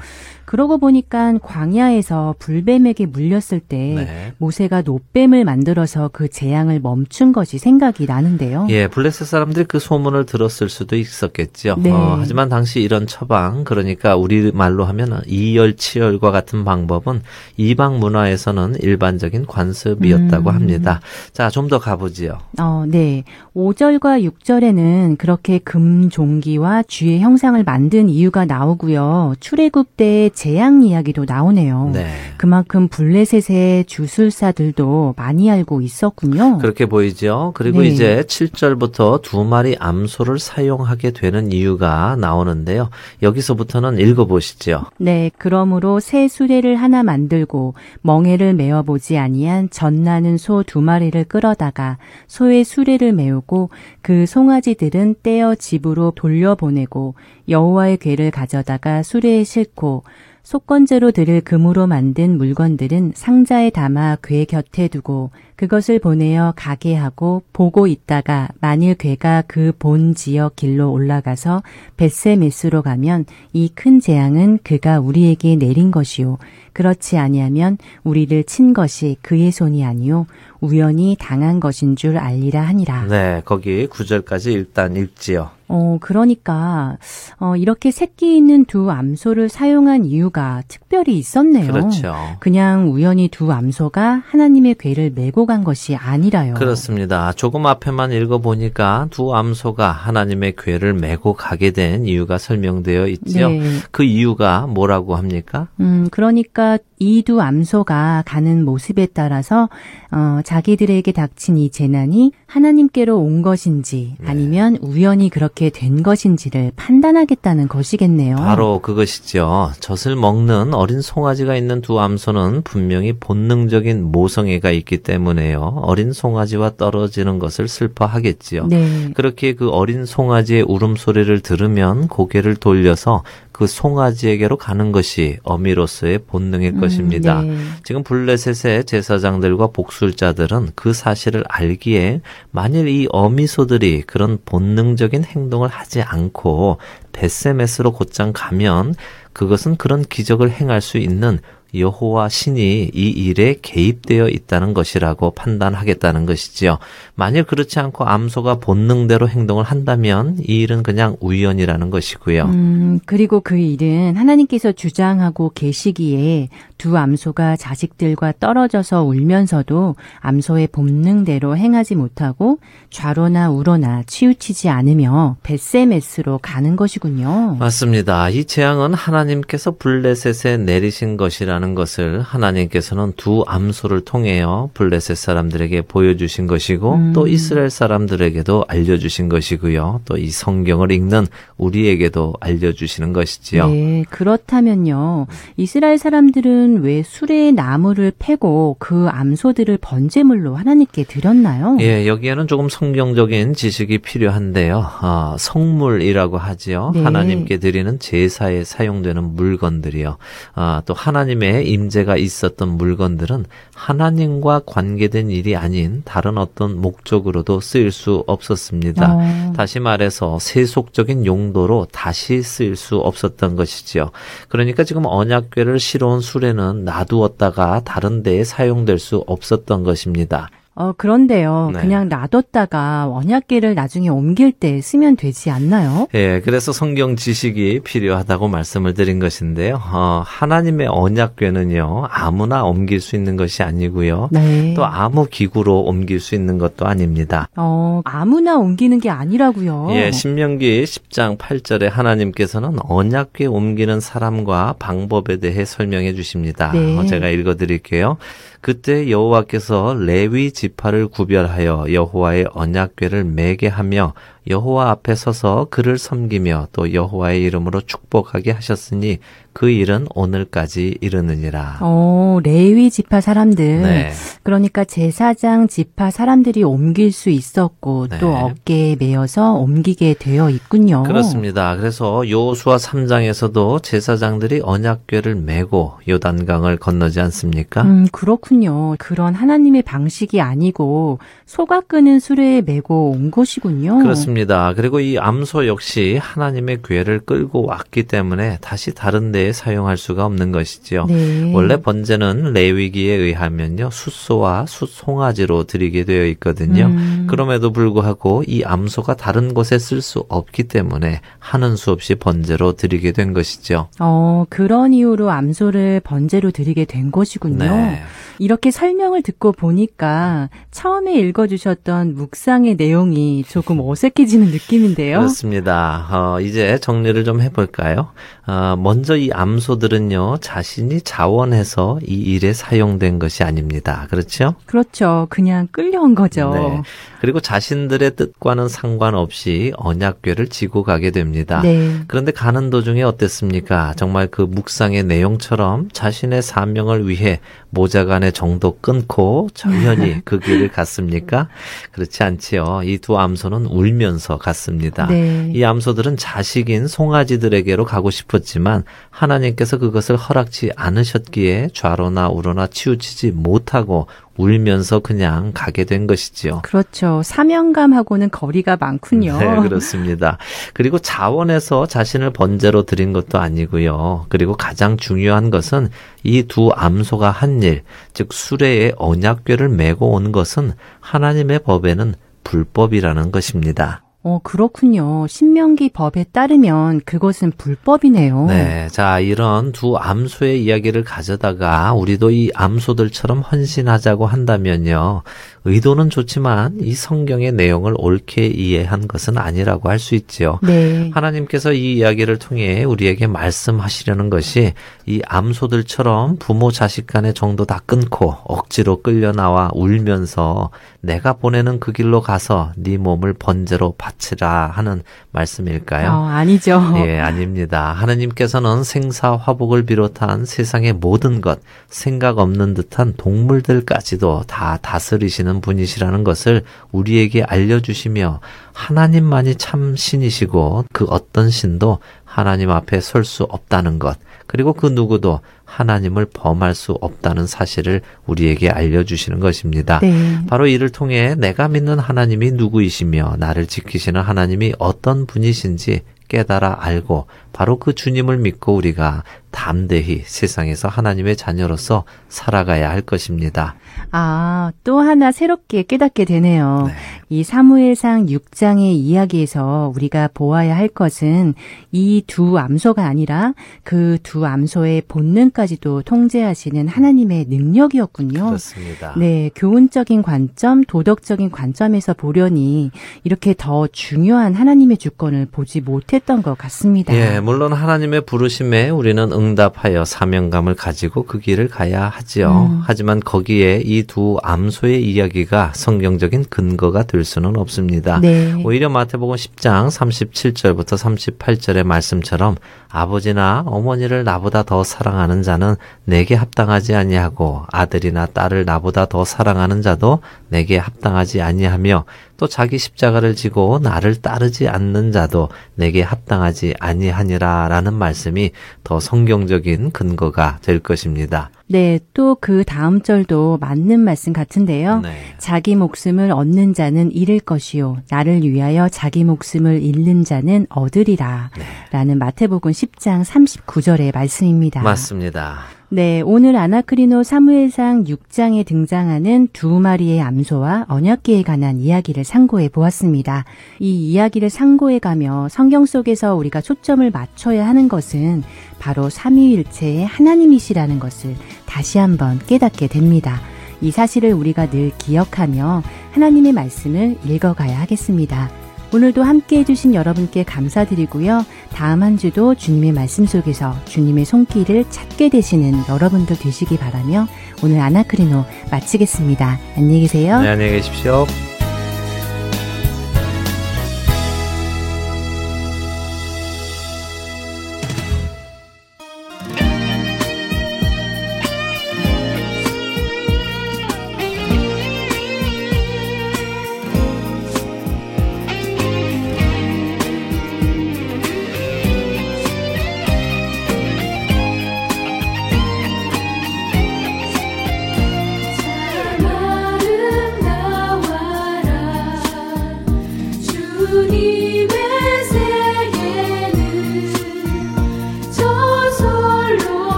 Speaker 4: 그러고 보니까 광야에서 불뱀에게 물렸을 때
Speaker 5: 네.
Speaker 4: 모세가 노뱀을 만들어서 그 재앙을 멈춘 것이 생각이 나는데요.
Speaker 5: 예, 블레셋 사람들이 그 소문을 들었을 수도 있었겠죠.
Speaker 4: 네.
Speaker 5: 어, 하지만 당시 이런 처방, 그러니까 우리 말로 하면 이열치열과 같은 방법은 이방 문화에서는 일반적인 관습이었다고
Speaker 4: 음.
Speaker 5: 합니다. 자, 좀 더 가보지요.
Speaker 4: 어, 네. 5절과 6절에는 그렇게 금 종기와 쥐의 형상을 만든 이유가 나오고요. 출애굽 때 재앙 이야기도 나오네요.
Speaker 5: 네.
Speaker 4: 그만큼 블레셋의 주술사들도 많이 알고 있었군요.
Speaker 5: 그렇게 보이죠. 그리고
Speaker 4: 네.
Speaker 5: 이제 7절부터 두 마리 암소를 사용하게 되는 이유가 나오는데요. 여기서부터는 읽어보시죠.
Speaker 4: 네, 그러므로 새 수레를 하나 만들고 멍에를 메어 보지 아니한 젖나는 소 두 마리를 끌어다가 소의 수레를 메우고 그 송아지들은 떼어 집으로 돌려보내고 여호와의 궤를 가져다가 수레에 싣고 속건제로 드릴 금으로 만든 물건들은 상자에 담아 궤 곁에 두고 그것을 보내어 가게 하고 보고 있다가 만일 궤가 그 본 지역 길로 올라가서 벳세메스로 가면 이 큰 재앙은 그가 우리에게 내린 것이요 그렇지 아니하면 우리를 친 것이 그의 손이 아니요 우연히 당한 것인 줄 알리라 하니라.
Speaker 5: 네, 거기 9절까지 일단 읽지요.
Speaker 4: 어, 그러니까, 어, 이렇게 새끼 있는 두 암소를 사용한 이유가 특별히 있었네요.
Speaker 5: 그렇죠.
Speaker 4: 그냥 우연히 두 암소가 하나님의 궤를 메고 간 것이 아니라요.
Speaker 5: 그렇습니다. 조금 앞에만 읽어보니까 두 암소가 하나님의 궤를 메고 가게 된 이유가 설명되어 있지요.
Speaker 4: 네.
Speaker 5: 그 이유가 뭐라고 합니까?
Speaker 4: 음, 그러니까 이두 암소가 가는 모습에 따라서 어, 자기들에게 닥친 이 재난이 하나님께로 온 것인지
Speaker 5: 네.
Speaker 4: 아니면 우연히 그렇게 된 것인지를 판단하겠다는 것이겠네요.
Speaker 5: 바로 그것이죠. 젖을 먹는 어린 송아지가 있는 두 암소는 분명히 본능적인 모성애가 있기 때문에요. 어린 송아지와 떨어지는 것을 슬퍼하겠지요.
Speaker 4: 네.
Speaker 5: 그렇게 그 어린 송아지의 울음소리를 들으면 고개를 돌려서 그 송아지에게로 가는 것이 어미로서의 본능일 것입니다.
Speaker 4: 네.
Speaker 5: 지금 블레셋의 제사장들과 복술자들은 그 사실을 알기에 만일 이 어미소들이 그런 본능적인 행동을 하지 않고 베세메스로 곧장 가면 그것은 그런 기적을 행할 수 있는 여호와 신이 이 일에 개입되어 있다는 것이라고 판단하겠다는 것이지요. 만일 그렇지 않고 암소가 본능대로 행동을 한다면 이 일은 그냥 우연이라는 것이고요.
Speaker 4: 음, 그리고 그 일은 하나님께서 주장하고 계시기에 두 암소가 자식들과 떨어져서 울면서도 암소의 본능대로 행하지 못하고 좌로나 우로나 치우치지 않으며 베세메스로 가는 것이군요.
Speaker 5: 맞습니다. 이 재앙은 하나님께서 블레셋에 내리신 것이라는 것을 하나님께서는 두 암소를 통해요 블레셋 사람들에게 보여주신 것이고
Speaker 4: 음.
Speaker 5: 또 이스라엘 사람들에게도 알려주신 것이고요. 또 이 성경을 읽는 우리에게도 알려주시는 것이지요.
Speaker 4: 네, 그렇다면요. 이스라엘 사람들은 왜 수레의 나무를 패고 그 암소들을 번제물로 하나님께 드렸나요?
Speaker 5: 예, 여기에는 조금 성경적인 지식이 필요한데요. 아, 성물이라고 하지요.
Speaker 4: 네.
Speaker 5: 하나님께 드리는 제사에 사용되는 물건들이요. 아, 또 하나님의 임재가 있었던 물건들은 하나님과 관계된 일이 아닌 다른 어떤 목적으로도 쓰일 수 없었습니다.
Speaker 4: 어.
Speaker 5: 다시 말해서 세속적인 용도로 다시 쓰일 수 없었던 것이지요. 그러니까 지금 언약궤를 실어온 수레는 놔두었다가 다른 데에 사용될 수 없었던 것입니다.
Speaker 4: 어, 그런데요.
Speaker 5: 네.
Speaker 4: 그냥 놔뒀다가 언약계를 나중에 옮길 때 쓰면 되지 않나요?
Speaker 5: 예, 그래서 성경 지식이 필요하다고 말씀을 드린 것인데요. 어, 하나님의 언약궤는요, 아무나 옮길 수 있는 것이 아니고요.
Speaker 4: 네.
Speaker 5: 또 아무 기구로 옮길 수 있는 것도 아닙니다.
Speaker 4: 어, 아무나 옮기는 게 아니라고요.
Speaker 5: 예, 신명기 10장 8절에 하나님께서는 언약궤 옮기는 사람과 방법에 대해 설명해 주십니다.
Speaker 4: 네.
Speaker 5: 어, 제가 읽어 드릴게요. 그때 여호와께서 레위 지파를 구별하여 여호와의 언약궤를 매게 하며 여호와 앞에 서서 그를 섬기며 또 여호와의 이름으로 축복하게 하셨으니 그 일은 오늘까지 이르느니라.
Speaker 4: 어, 레위 지파 사람들.
Speaker 5: 네.
Speaker 4: 그러니까 제사장 지파 사람들이 옮길 수 있었고
Speaker 5: 네.
Speaker 4: 또 어깨에 매어서 옮기게 되어 있군요.
Speaker 5: 그렇습니다. 그래서 요수와 3장에서도 제사장들이 언약궤를 메고 요단강을 건너지 않습니까?
Speaker 4: 음, 그렇군요. 그런 하나님의 방식이 아니고 소가 끄는 수레에 메고 온 것이군요.
Speaker 5: 그렇습니다. 그리고 이 암소 역시 하나님의 궤를 끌고 왔기 때문에 다시 다른 데에 사용할 수가 없는 것이지요.
Speaker 4: 네.
Speaker 5: 원래 번제는 레위기에 의하면요 숫소와 숫송아지로 드리게 되어 있거든요.
Speaker 4: 음.
Speaker 5: 그럼에도 불구하고 이 암소가 다른 곳에 쓸 수 없기 때문에 하는 수 없이 번제로 드리게 된 것이죠.
Speaker 4: 어, 그런 이유로 암소를 번제로 드리게 된 것이군요.
Speaker 5: 네.
Speaker 4: 이렇게 설명을 듣고 보니까 처음에 읽어주셨던 묵상의 내용이 조금 어색 해지는 느낌인데요.
Speaker 5: 그렇습니다. 어, 이제 정리를 좀 해볼까요? 어, 먼저 이 암소들은요, 자신이 자원해서 이 일에 사용된 것이 아닙니다. 그렇죠?
Speaker 4: 그렇죠. 그냥 끌려온 거죠.
Speaker 5: 네. 그리고 자신들의 뜻과는 상관없이 언약궤를 지고 가게 됩니다.
Speaker 4: 네.
Speaker 5: 그런데 가는 도중에 어땠습니까? 정말 그 묵상의 내용처럼 자신의 사명을 위해 모자간의 정도 끊고 조연히 <laughs> 그 길을 갔습니까? 그렇지 않지요. 이 두 암소는 울면서 갔습니다.
Speaker 4: 네.
Speaker 5: 이 암소들은 자식인 송아지들에게로 가고 싶 었지만 하나님께서 그것을 허락지 않으셨기에 좌로나 우로나 치우치지 못하고 울면서 그냥 가게 된 것이지요.
Speaker 4: 그렇죠. 사명감하고는 거리가 많군요.
Speaker 5: 네, 그렇습니다. 그리고 자원에서 자신을 번제로 드린 것도 아니고요. 그리고 가장 중요한 것은 이 두 암소가 한 일, 즉 수레에 언약궤를 메고 온 것은 하나님의 법에는 불법이라는 것입니다.
Speaker 4: 어, 그렇군요. 신명기 법에 따르면 그것은 불법이네요.
Speaker 5: 네, 자 이런 두 암소의 이야기를 가져다가 우리도 이 암소들처럼 헌신하자고 한다면요, 의도는 좋지만 이 성경의 내용을 옳게 이해한 것은 아니라고 할 수 있지요.
Speaker 4: 네.
Speaker 5: 하나님께서 이 이야기를 통해 우리에게 말씀하시려는 것이 이 암소들처럼 부모 자식 간의 정도 다 끊고 억지로 끌려 나와 울면서 내가 보내는 그 길로 가서 네 몸을 번제로 바치라 하는 말씀일까요?
Speaker 4: 어, 아니죠.
Speaker 5: 예, 아닙니다. 하나님께서는 생사 화복을 비롯한 세상의 모든 것, 생각 없는 듯한 동물들까지도 다 다스리시는 분이시라는 것을 우리에게 알려주시며 하나님만이 참 신이시고 그 어떤 신도 하나님 앞에 설 수 없다는 것, 그리고 그 누구도 하나님을 범할 수 없다는 사실을 우리에게 알려주시는 것입니다.
Speaker 4: 네.
Speaker 5: 바로 이를 통해 내가 믿는 하나님이 누구이시며 나를 지키시는 하나님이 어떤 분이신지 깨달아 알고 바로 그 주님을 믿고 우리가 담대히 세상에서 하나님의 자녀로서 살아가야 할 것입니다.
Speaker 4: 아, 또 하나 새롭게 깨닫게 되네요.
Speaker 5: 네.
Speaker 4: 이 사무엘상 6장의 이야기에서 우리가 보아야 할 것은 이 두 암소가 아니라 그 두 암소의 본능까지도 통제하시는 하나님의 능력이었군요.
Speaker 5: 그렇습니다.
Speaker 4: 네, 교훈적인 관점, 도덕적인 관점에서 보려니 이렇게 더 중요한 하나님의 주권을 보지 못했던 것 같습니다.
Speaker 5: 예, 물론 하나님의 부르심에 우리는 응답하여 사명감을 가지고 그 길을 가야 하지요.
Speaker 4: 음.
Speaker 5: 하지만 거기에 이 두 암소의 이야기가 성경적인 근거가 될 수는 없습니다.
Speaker 4: 네.
Speaker 5: 오히려 마태복음 10장 37절부터 38절의 말씀처럼 아버지나 어머니를 나보다 더 사랑하는 자는 내게 합당하지 아니하고 아들이나 딸을 나보다 더 사랑하는 자도 내게 합당하지 아니하며 또 자기 십자가를 지고 나를 따르지 않는 자도 내게 합당하지 아니하니라라는 말씀이 더 성경적인 근거가 될 것입니다.
Speaker 4: 네, 또 그 다음 절도 맞는 말씀 같은데요.
Speaker 5: 네.
Speaker 4: 자기 목숨을 얻는 자는 잃을 것이요. 나를 위하여 자기 목숨을 잃는 자는 얻으리라. 라는 마태복음 10장 39절의 말씀입니다.
Speaker 5: 맞습니다.
Speaker 4: 네, 오늘 아나크리노 사무엘상 6장에 등장하는 두 마리의 암소와 언약계에 관한 이야기를 상고해 보았습니다. 이 이야기를 상고해 가며 성경 속에서 우리가 초점을 맞춰야 하는 것은 바로 삼위일체의 하나님이시라는 것을 다시 한번 깨닫게 됩니다. 이 사실을 우리가 늘 기억하며 하나님의 말씀을 읽어가야 하겠습니다. 오늘도 함께 해주신 여러분께 감사드리고요. 다음 한 주도 주님의 말씀 속에서 주님의 손길을 찾게 되시는 여러분들 되시기 바라며 오늘 아나크리노 마치겠습니다. 안녕히 계세요.
Speaker 5: 네, 안녕히 계십시오.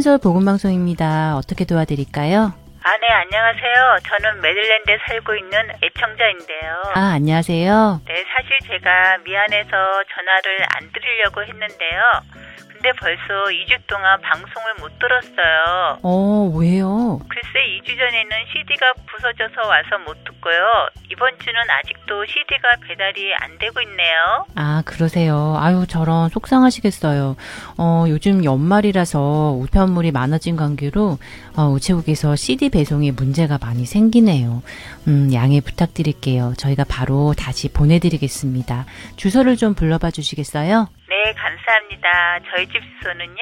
Speaker 4: 네, 할텐서 복음방송입니다. 어떻게 도와드릴까요?
Speaker 6: 아, 네, 안녕하세요. 저는 메릴랜드에 살고 있는 애청자인데요.
Speaker 4: 아, 안녕하세요.
Speaker 6: 네, 사실 제가 미안해서 전화를 안 드리려고 했는데요. 근데 벌써 2주 동안 방송을 못 들었어요.
Speaker 4: 어, 왜요?
Speaker 6: 글쎄 2주 전에는 CD가 부서져서 와서 못 듣고요. 이번 주는 아직도 CD가 배달이 안 되고 있네요.
Speaker 4: 아, 그러세요. 아유, 저런 속상하시겠어요. 어, 요즘 연말이라서 우편물이 많아진 관계로 어, 우체국에서 CD 배송에 문제가 많이 생기네요. 음, 양해 부탁드릴게요. 저희가 바로 다시 보내드리겠습니다. 주소를 좀 불러봐 주시겠어요?
Speaker 6: 네, 감사합니다. 저희 집 주소는요.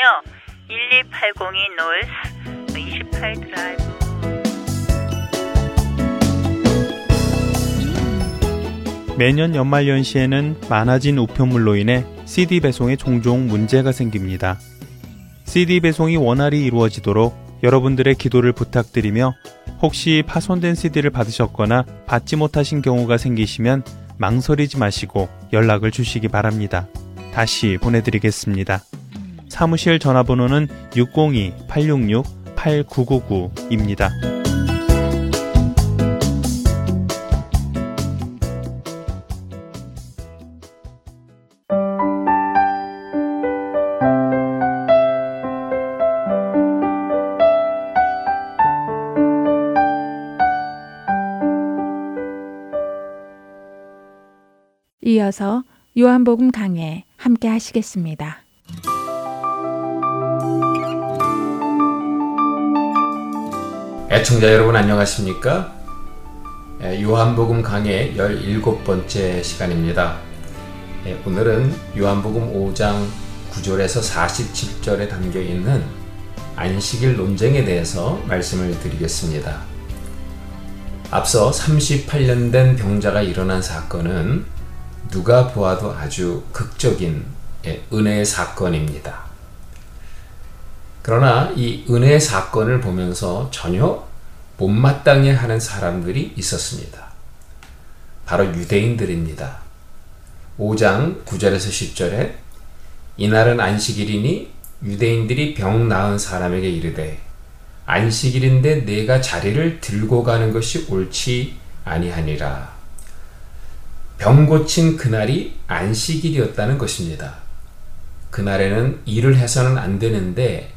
Speaker 6: 12802 노스 28 드라이브.
Speaker 7: 매년 연말연시에는 많아진 우편물로 인해 CD 배송에 종종 문제가 생깁니다. CD 배송이 원활히 이루어지도록 여러분들의 기도를 부탁드리며 혹시 파손된 CD를 받으셨거나 받지 못하신 경우가 생기시면 망설이지 마시고 연락을 주시기 바랍니다. 다시 보내드리겠습니다. 사무실 전화번호는 602-866-8999입니다.
Speaker 2: 이어서 요한복음 강해 함께 하시겠습니다.
Speaker 8: 애청자 여러분 안녕하십니까? 예, 요한복음 강의 17번째 시간입니다. 예, 오늘은 요한복음 5장 9절에서 47절에 담겨 있는 안식일 논쟁에 대해서 말씀을 드리겠습니다. 앞서 38년 된 병자가 일어난 사건은 누가 보아도 아주 극적인 예, 은혜의 사건입니다. 그러나 이 은혜의 사건을 보면서 전혀 못마땅해 하는 사람들이 있었습니다. 바로 유대인들입니다. 5장 9절에서 10절에 이날은 안식일이니 유대인들이 병 나은 사람에게 이르되 안식일인데 내가 자리를 들고 가는 것이 옳지 아니하니라. 병 고친 그날이 안식일이었다는 것입니다. 그날에는 일을 해서는 안 되는데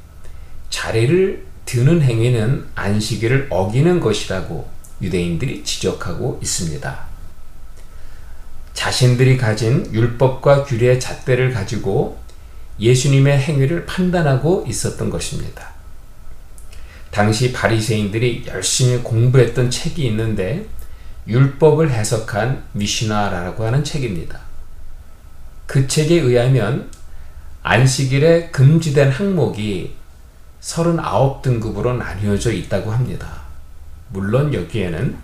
Speaker 8: 자리를 드는 행위는 안식일을 어기는 것이라고 유대인들이 지적하고 있습니다. 자신들이 가진 율법과 규례의 잣대를 가지고 예수님의 행위를 판단하고 있었던 것입니다. 당시 바리새인들이 열심히 공부했던 책이 있는데 율법을 해석한 미시나라고 하는 책입니다. 그 책에 의하면 안식일에 금지된 항목이 39등급으로 나뉘어져 있다고 합니다. 물론 여기에는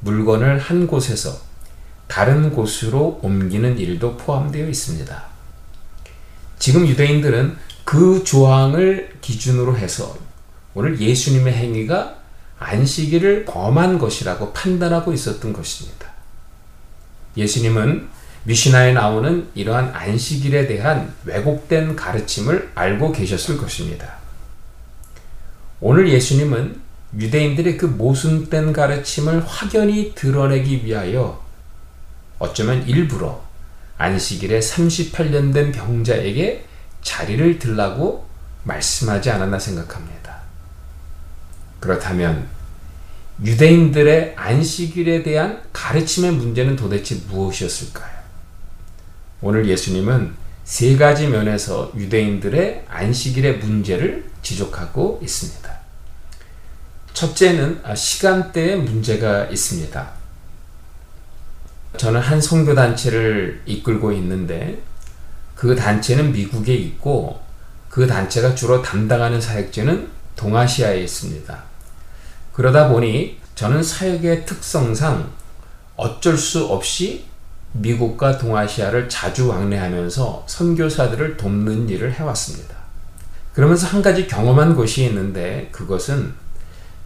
Speaker 8: 물건을 한 곳에서 다른 곳으로 옮기는 일도 포함되어 있습니다. 지금 유대인들은 그 조항을 기준으로 해서 오늘 예수님의 행위가 안식일을 범한 것이라고 판단하고 있었던 것입니다. 예수님은 미시나에 나오는 이러한 안식일에 대한 왜곡된 가르침을 알고 계셨을 것입니다. 오늘 예수님은 유대인들의 그 모순된 가르침을 확연히 드러내기 위하여 어쩌면 일부러 안식일에 38년 된 병자에게 자리를 들라고 말씀하지 않았나 생각합니다. 그렇다면 유대인들의 안식일에 대한 가르침의 문제는 도대체 무엇이었을까요? 오늘 예수님은 세 가지 면에서 유대인들의 안식일의 문제를 지적하고 있습니다. 첫째는 시간대에 문제가 있습니다. 저는 한 선교 단체를 이끌고 있는데 그 단체는 미국에 있고 그 단체가 주로 담당하는 사역지는 동아시아에 있습니다. 그러다 보니 저는 사역의 특성상 어쩔 수 없이 미국과 동아시아를 자주 왕래하면서 선교사들을 돕는 일을 해왔습니다. 그러면서 한 가지 경험한 것이 있는데 그것은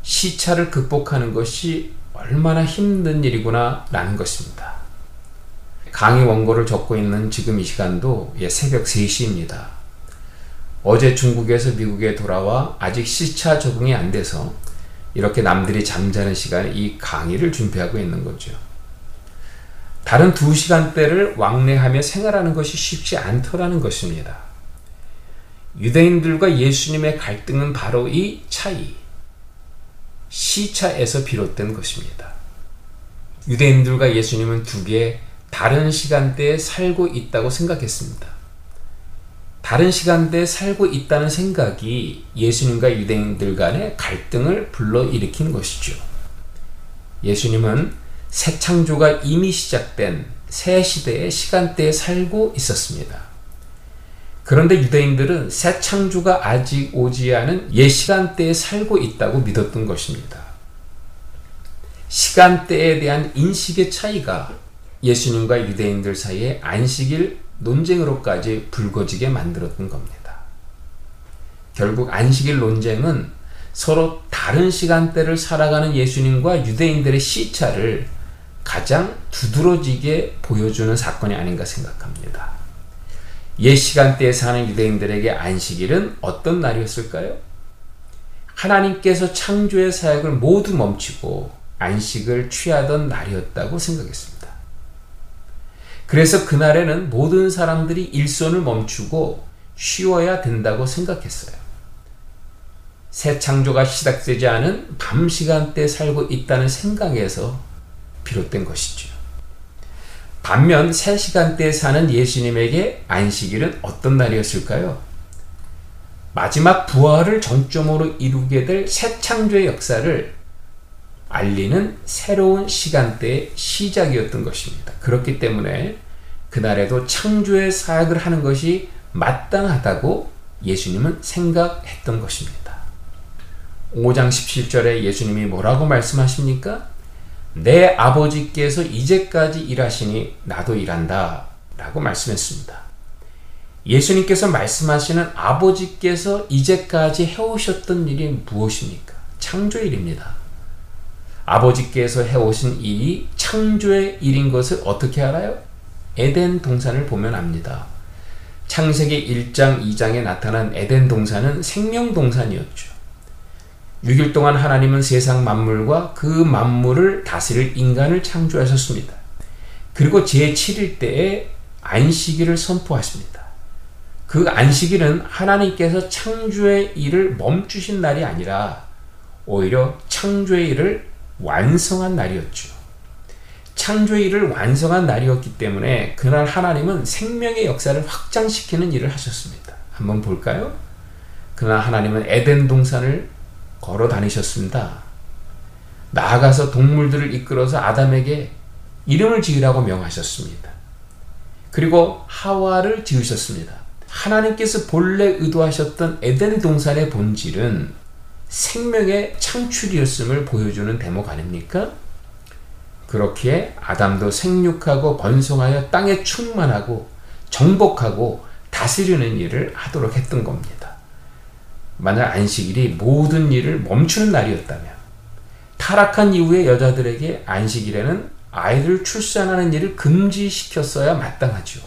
Speaker 8: 시차를 극복하는 것이 얼마나 힘든 일이구나 라는 것입니다. 강의 원고를 적고 있는 지금 이 시간도 예, 새벽 3시입니다. 어제 중국에서 미국에 돌아와 아직 시차 적응이 안 돼서 이렇게 남들이 잠자는 시간에 이 강의를 준비하고 있는 거죠. 다른 두 시간대를 왕래하며 생활하는 것이 쉽지 않더라는 것입니다. 유대인들과 예수님의 갈등은 바로 이 차이, 시차에서 비롯된 것입니다. 유대인들과 예수님은 두 개의 다른 시간대에 살고 있다고 생각했습니다. 다른 시간대에 살고 있다는 생각이 예수님과 유대인들 간의 갈등을 불러일으킨 것이죠. 예수님은 새 창조가 이미 시작된 새 시대의 시간대에 살고 있었습니다. 그런데 유대인들은 새 창조가 아직 오지 않은 옛 시간대에 살고 있다고 믿었던 것입니다. 시간대에 대한 인식의 차이가 예수님과 유대인들 사이에 안식일 논쟁으로까지 불거지게 만들었던 겁니다. 결국 안식일 논쟁은 서로 다른 시간대를 살아가는 예수님과 유대인들의 시차를 가장 두드러지게 보여주는 사건이 아닌가 생각합니다. 옛 시간대에 사는 유대인들에게 안식일은 어떤 날이었을까요? 하나님께서 창조의 사역을 모두 멈추고 안식을 취하던 날이었다고 생각했습니다. 그래서 그날에는 모든 사람들이 일손을 멈추고 쉬어야 된다고 생각했어요. 새 창조가 시작되지 않은 밤 시간대 살고 있다는 생각에서 비롯된 것이죠. 반면 새 시간대에 사는 예수님에게 안식일은 어떤 날이었을까요? 마지막 부활을 정점으로 이루게 될 새 창조의 역사를 알리는 새로운 시간대의 시작이었던 것입니다. 그렇기 때문에 그날에도 창조의 사역을 하는 것이 마땅하다고 예수님은 생각했던 것입니다. 5장 17절에 예수님이 뭐라고 말씀하십니까? 내 아버지께서 이제까지 일하시니 나도 일한다. 라고 말씀했습니다. 예수님께서 말씀하시는 아버지께서 이제까지 해오셨던 일이 무엇입니까? 창조일입니다. 아버지께서 해오신 일이 창조의 일인 것을 어떻게 알아요? 에덴 동산을 보면 압니다. 창세기 1장, 2장에 나타난 에덴 동산은 생명 동산이었죠. 6일 동안 하나님은 세상 만물과 그 만물을 다스릴 인간을 창조하셨습니다. 그리고 제7일 때에 안식일을 선포하십니다. 그 안식일은 하나님께서 창조의 일을 멈추신 날이 아니라 오히려 창조의 일을 완성한 날이었죠. 창조의 일을 완성한 날이었기 때문에 그날 하나님은 생명의 역사를 확장시키는 일을 하셨습니다. 한번 볼까요? 그날 하나님은 에덴 동산을 걸어 다니셨습니다. 나아가서 동물들을 이끌어서 아담에게 이름을 지으라고 명하셨습니다. 그리고 하와를 지으셨습니다. 하나님께서 본래 의도하셨던 에덴 동산의 본질은 생명의 창출이었음을 보여주는 대목 아닙니까? 그렇게 아담도 생육하고 번성하여 땅에 충만하고 정복하고 다스리는 일을 하도록 했던 겁니다. 만약 안식일이 모든 일을 멈추는 날이었다면 타락한 이후의 여자들에게 안식일에는 아이를 출산하는 일을 금지시켰어야 마땅하죠.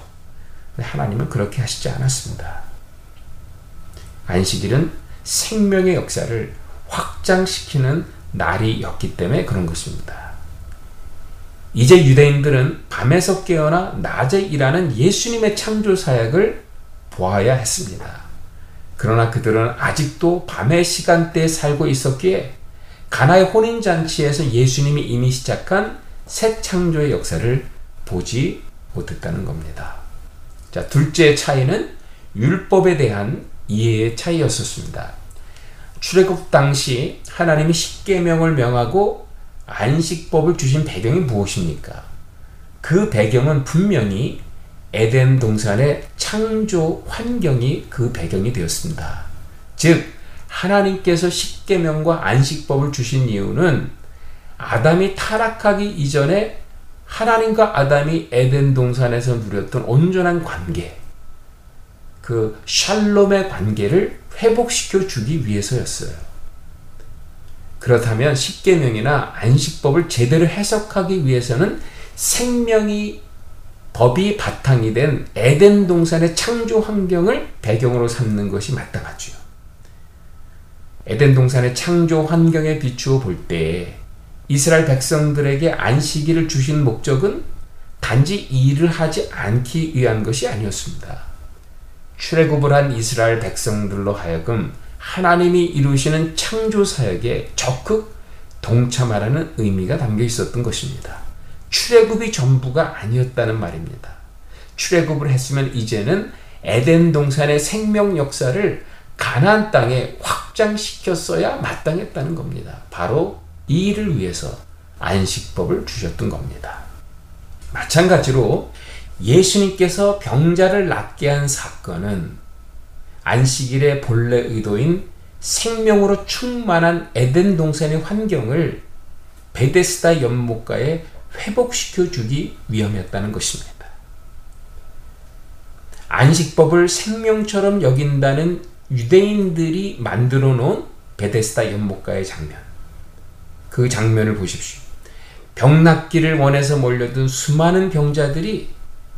Speaker 8: 하나님은 그렇게 하시지 않았습니다. 안식일은 생명의 역사를 확장시키는 날이었기 때문에 그런 것입니다. 이제 유대인들은 밤에서 깨어나 낮에 일하는 예수님의 창조 사역을 보아야 했습니다. 그러나 그들은 아직도 밤의 시간대에 살고 있었기에 가나의 혼인잔치에서 예수님이 이미 시작한 새 창조의 역사를 보지 못했다는 겁니다. 자, 둘째 차이는 율법에 대한 이해의 차이였었습니다. 출애굽 당시 하나님이 십계명을 명하고 안식법을 주신 배경이 무엇입니까? 그 배경은 분명히 에덴 동산의 창조 환경이 그 배경이 되었습니다. 즉 하나님께서 십계명과 안식법을 주신 이유는 아담이 타락하기 이전에 하나님과 아담이 에덴 동산에서 누렸던 온전한 관계, 그 샬롬의 관계를 회복시켜 주기 위해서였어요. 그렇다면 십계명이나 안식법을 제대로 해석하기 위해서는 생명이 법이 바탕이 된 에덴 동산의 창조 환경을 배경으로 삼는 것이 마땅하지요. 에덴 동산의 창조 환경에 비추어 볼 때 이스라엘 백성들에게 안식일을 주신 목적은 단지 일을 하지 않기 위한 것이 아니었습니다. 출애굽을 한 이스라엘 백성들로 하여금 하나님이 이루시는 창조 사역에 적극 동참하라는 의미가 담겨 있었던 것입니다. 출애굽이 전부가 아니었다는 말입니다. 출애굽을 했으면 이제는 에덴 동산의 생명 역사를 가나안 땅에 확장시켰어야 마땅했다는 겁니다. 바로 이 일을 위해서 안식법을 주셨던 겁니다. 마찬가지로 예수님께서 병자를 낫게 한 사건은 안식일의 본래 의도인 생명으로 충만한 에덴 동산의 환경을 베데스다 연못가에 회복시켜 주기 위함이었다는 것입니다. 안식법을 생명처럼 여긴다는 유대인들이 만들어 놓은 베데스다 연못가의 장면. 그 장면을 보십시오. 병 낫기를 원해서 몰려든 수많은 병자들이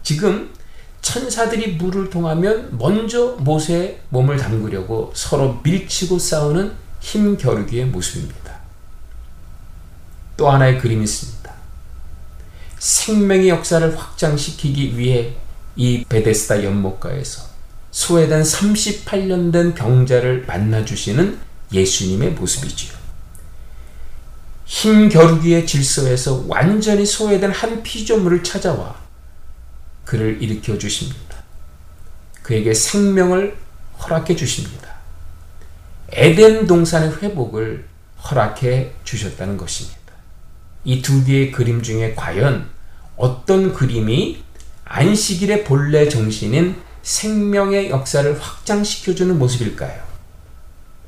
Speaker 8: 지금 천사들이 물을 통하면 먼저 못에 몸을 담그려고 서로 밀치고 싸우는 힘겨루기의 모습입니다. 또 하나의 그림이 있습니다. 생명의 역사를 확장시키기 위해 이 베데스다 연못가에서 소외된 38년 된 병자를 만나주시는 예수님의 모습이지요. 힘겨루기의 질서에서 완전히 소외된 한 피조물을 찾아와 그를 일으켜 주십니다. 그에게 생명을 허락해 주십니다. 에덴 동산의 회복을 허락해 주셨다는 것입니다. 이 두 개의 그림 중에 과연 어떤 그림이 안식일의 본래 정신인 생명의 역사를 확장시켜주는 모습일까요?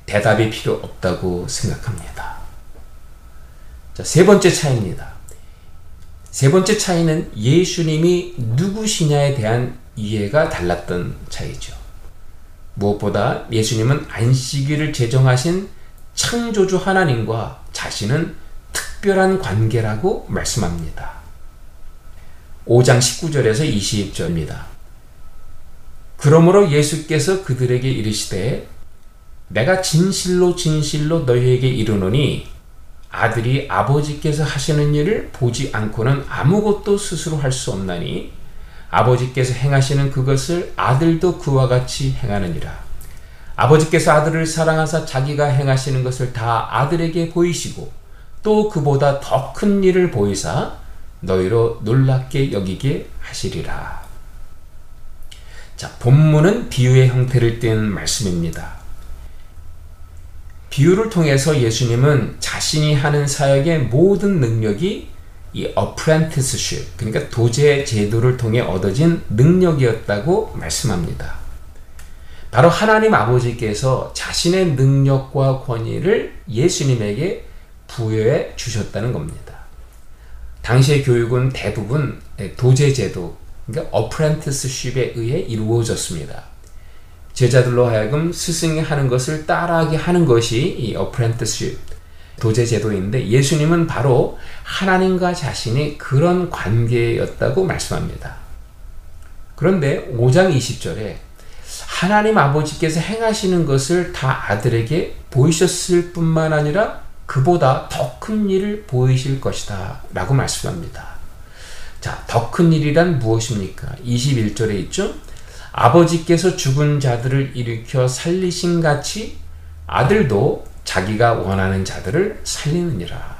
Speaker 8: 대답이 필요 없다고 생각합니다. 자, 세 번째 차이입니다. 세 번째 차이는 예수님이 누구시냐에 대한 이해가 달랐던 차이죠. 무엇보다 예수님은 안식일을 제정하신 창조주 하나님과 자신은 특별한 관계라고 말씀합니다. 5장 19절에서 20절입니다. 그러므로 예수께서 그들에게 이르시되 내가 진실로 진실로 너희에게 이르노니 아들이 아버지께서 하시는 일을 보지 않고는 아무것도 스스로 할 수 없나니 아버지께서 행하시는 그것을 아들도 그와 같이 행하느니라. 아버지께서 아들을 사랑하사 자기가 행하시는 것을 다 아들에게 보이시고 또 그보다 더 큰 일을 보이사 너희로 놀랍게 여기게 하시리라. 자, 본문은 비유의 형태를 띈 말씀입니다. 비유를 통해서 예수님은 자신이 하는 사역의 모든 능력이 이 apprenticeship, 그러니까 도제 제도를 통해 얻어진 능력이었다고 말씀합니다. 바로 하나님 아버지께서 자신의 능력과 권위를 예수님에게 부여해 주셨다는 겁니다. 당시의 교육은 대부분 도제 제도, 그러니까 apprenticeship에 의해 이루어졌습니다. 제자들로 하여금 스승이 하는 것을 따라하게 하는 것이 이 apprenticeship, 도제 제도인데 예수님은 바로 하나님과 자신이 그런 관계였다고 말씀합니다. 그런데 5장 20절에 하나님 아버지께서 행하시는 것을 다 아들에게 보이셨을 뿐만 아니라 그보다 더 큰 일을 보이실 것이다 라고 말씀합니다. 자, 더 큰 일이란 무엇입니까? 21절에 있죠? 아버지께서 죽은 자들을 일으켜 살리신 같이 아들도 자기가 원하는 자들을 살리느니라.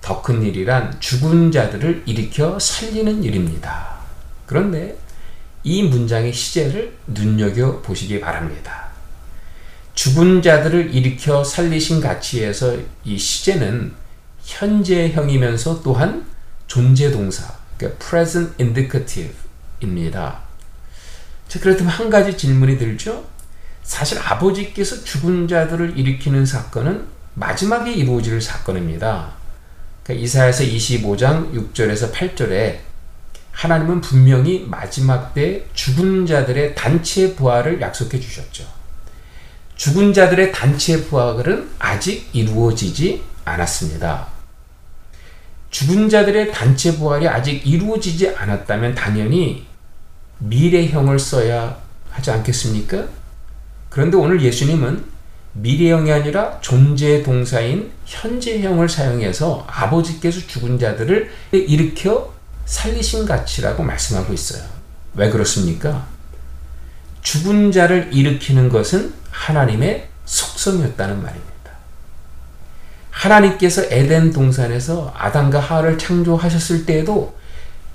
Speaker 8: 더 큰 일이란 죽은 자들을 일으켜 살리는 일입니다. 그런데 이 문장의 시제를 눈여겨 보시기 바랍니다. 죽은 자들을 일으켜 살리신 가치에서 이 시제는 현재형이면서 또한 존재 동사, 그러니까 present indicative입니다. 자, 그렇다면 한 가지 질문이 들죠? 사실 아버지께서 죽은 자들을 일으키는 사건은 마지막에 이루어질 사건입니다. 그러니까 이사야서 25장 6절에서 8절에 하나님은 분명히 마지막 때 죽은 자들의 단체 부활을 약속해 주셨죠. 죽은 자들의 단체 부활은 아직 이루어지지 않았습니다. 죽은 자들의 단체 부활이 아직 이루어지지 않았다면 당연히 미래형을 써야 하지 않겠습니까? 그런데 오늘 예수님은 미래형이 아니라 존재 동사인 현재형을 사용해서 아버지께서 죽은 자들을 일으켜 살리신 가치라고 말씀하고 있어요. 왜 그렇습니까? 죽은 자를 일으키는 것은 하나님의 속성이었다는 말입니다. 하나님께서 에덴 동산에서 아담과 하와를 창조하셨을 때에도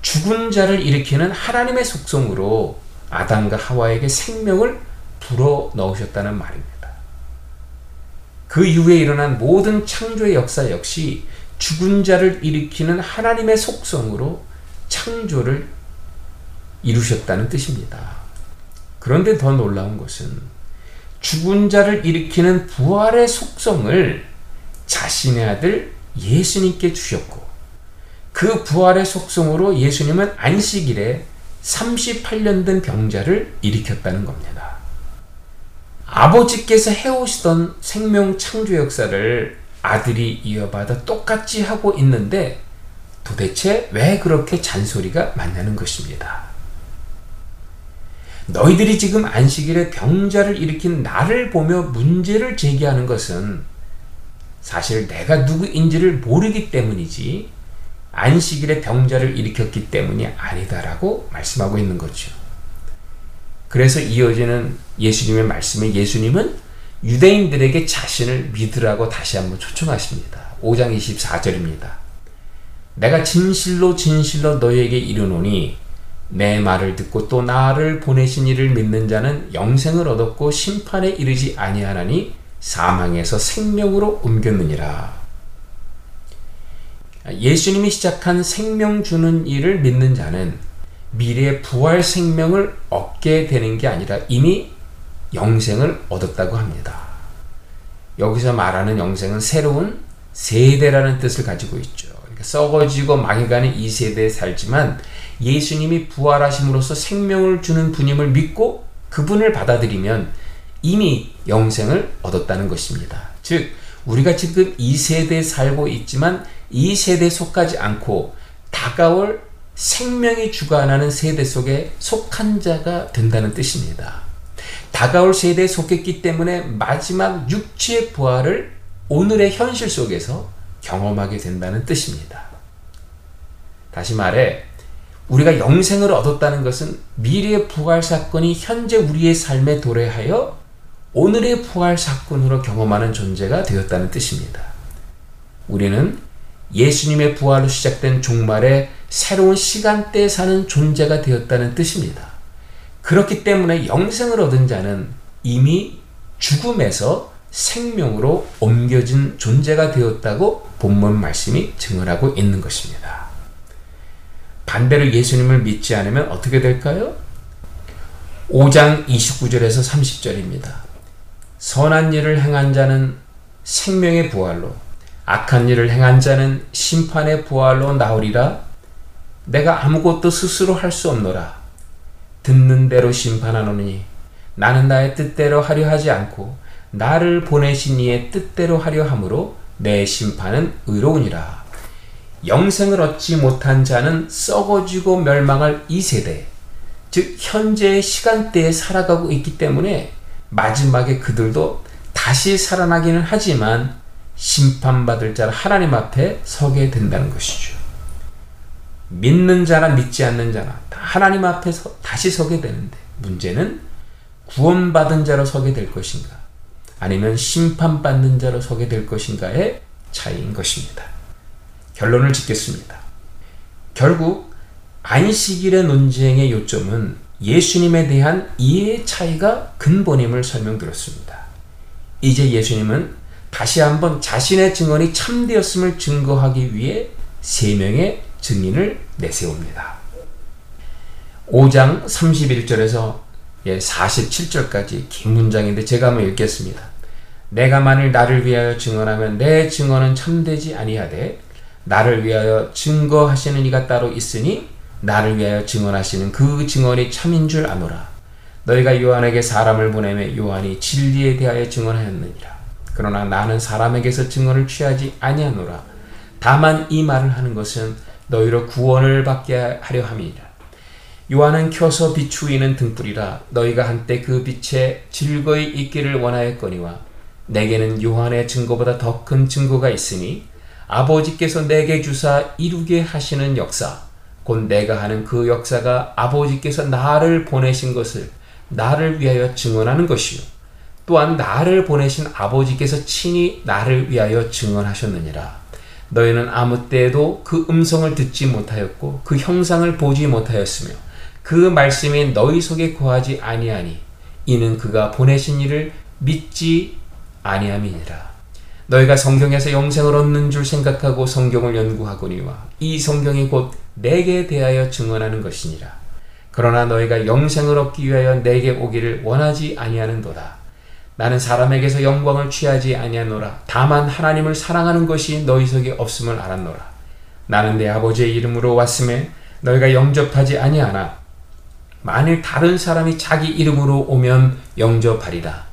Speaker 8: 죽은 자를 일으키는 하나님의 속성으로 아담과 하와에게 생명을 불어 넣으셨다는 말입니다. 그 이후에 일어난 모든 창조의 역사 역시 죽은 자를 일으키는 하나님의 속성으로 창조를 이루셨다는 뜻입니다. 그런데 더 놀라운 것은 죽은 자를 일으키는 부활의 속성을 자신의 아들 예수님께 주셨고 그 부활의 속성으로 예수님은 안식일에 38년 된 병자를 일으켰다는 겁니다. 아버지께서 해오시던 생명 창조 역사를 아들이 이어받아 똑같이 하고 있는데 도대체 왜 그렇게 잔소리가 많냐는 것입니다. 너희들이 지금 안식일에 병자를 일으킨 나를 보며 문제를 제기하는 것은 사실 내가 누구인지를 모르기 때문이지 안식일에 병자를 일으켰기 때문이 아니다라고 말씀하고 있는 거죠. 그래서 이어지는 예수님의 말씀에 예수님은 유대인들에게 자신을 믿으라고 다시 한번 초청하십니다. 5장 24절입니다. 내가 진실로 진실로 너희에게 이르노니 내 말을 듣고 또 나를 보내신 이를 믿는 자는 영생을 얻었고 심판에 이르지 아니하나니 사망에서 생명으로 옮겼느니라. 예수님이 시작한 생명 주는 일을 믿는 자는 미래의 부활 생명을 얻게 되는 게 아니라 이미 영생을 얻었다고 합니다. 여기서 말하는 영생은 새로운 세대라는 뜻을 가지고 있죠. 그러니까 썩어지고 망해가는 이 세대에 살지만 예수님이 부활하심으로써 생명을 주는 분임을 믿고 그분을 받아들이면 이미 영생을 얻었다는 것입니다. 즉, 우리가 지금 이 세대에 살고 있지만 이 세대에 속하지 않고 다가올 생명이 주관하는 세대 속에 속한 자가 된다는 뜻입니다. 다가올 세대에 속했기 때문에 마지막 육체의 부활을 오늘의 현실 속에서 경험하게 된다는 뜻입니다. 다시 말해, 우리가 영생을 얻었다는 것은 미래의 부활 사건이 현재 우리의 삶에 도래하여 오늘의 부활 사건으로 경험하는 존재가 되었다는 뜻입니다. 우리는 예수님의 부활로 시작된 종말의 새로운 시간대에 사는 존재가 되었다는 뜻입니다. 그렇기 때문에 영생을 얻은 자는 이미 죽음에서 생명으로 옮겨진 존재가 되었다고 본문 말씀이 증언하고 있는 것입니다. 반대로 예수님을 믿지 않으면 어떻게 될까요? 5장 29절에서 30절입니다. 선한 일을 행한 자는 생명의 부활로, 악한 일을 행한 자는 심판의 부활로 나오리라. 내가 아무것도 스스로 할 수 없노라. 듣는 대로 심판하노니 나는 나의 뜻대로 하려 하지 않고 나를 보내신 이의 뜻대로 하려 함으로 내 심판은 의로우니라. 영생을 얻지 못한 자는 썩어지고 멸망할 이 세대, 즉 현재의 시간대에 살아가고 있기 때문에 마지막에 그들도 다시 살아나기는 하지만 심판받을 자를 하나님 앞에 서게 된다는 것이죠. 믿는 자나 믿지 않는 자나 다 하나님 앞에 서, 다시 서게 되는데 문제는 구원받은 자로 서게 될 것인가 아니면 심판받는 자로 서게 될 것인가의 차이인 것입니다. 결론을 짓겠습니다. 결국 안식일의 논쟁의 요점은 예수님에 대한 이해의 차이가 근본임을 설명드렸습니다. 이제 예수님은 다시 한번 자신의 증언이 참되었음을 증거하기 위해 세 명의 증인을 내세웁니다. 5장 31절에서 47절까지 긴 문장인데 제가 한번 읽겠습니다. 내가 만일 나를 위하여 증언하면 내 증언은 참되지 아니하되 나를 위하여 증거하시는 이가 따로 있으니 나를 위하여 증언하시는 그 증언이 참인 줄 아노라. 너희가 요한에게 사람을 보내매 요한이 진리에 대하여 증언하였느니라. 그러나 나는 사람에게서 증언을 취하지 아니하노라. 다만 이 말을 하는 것은 너희로 구원을 받게 하려 함이니라. 요한은 켜서 비추이는 등불이라 너희가 한때 그 빛에 즐거이 있기를 원하였거니와 내게는 요한의 증거보다 더 큰 증거가 있으니 아버지께서 내게 주사 이루게 하시는 역사 곧 내가 하는 그 역사가 아버지께서 나를 보내신 것을 나를 위하여 증언하는 것이요 또한 나를 보내신 아버지께서 친히 나를 위하여 증언하셨느니라 너희는 아무 때에도 그 음성을 듣지 못하였고 그 형상을 보지 못하였으며 그 말씀이 너희 속에 거하지 아니하니 이는 그가 보내신 이를 믿지 아니함이니라. 너희가 성경에서 영생을 얻는 줄 생각하고 성경을 연구하거니와 이 성경이 곧 내게 대하여 증언하는 것이니라. 그러나 너희가 영생을 얻기 위하여 내게 오기를 원하지 아니하는도다. 나는 사람에게서 영광을 취하지 아니하노라. 다만 하나님을 사랑하는 것이 너희 속에 없음을 알았노라. 나는 내 아버지의 이름으로 왔음에 너희가 영접하지 아니하나 만일 다른 사람이 자기 이름으로 오면 영접하리라.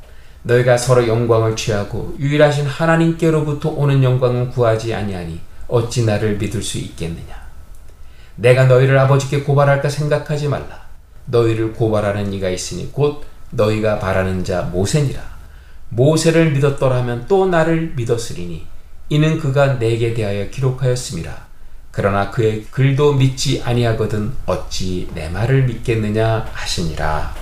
Speaker 8: 너희가 서로 영광을 취하고 유일하신 하나님께로부터 오는 영광은 구하지 아니하니 어찌 나를 믿을 수 있겠느냐. 내가 너희를 아버지께 고발할까 생각하지 말라. 너희를 고발하는 이가 있으니 곧 너희가 바라는 자 모세니라. 모세를 믿었더라면 또 나를 믿었으리니 이는 그가 내게 대하여 기록하였음이라. 그러나 그의 글도 믿지 아니하거든 어찌 내 말을 믿겠느냐 하시니라.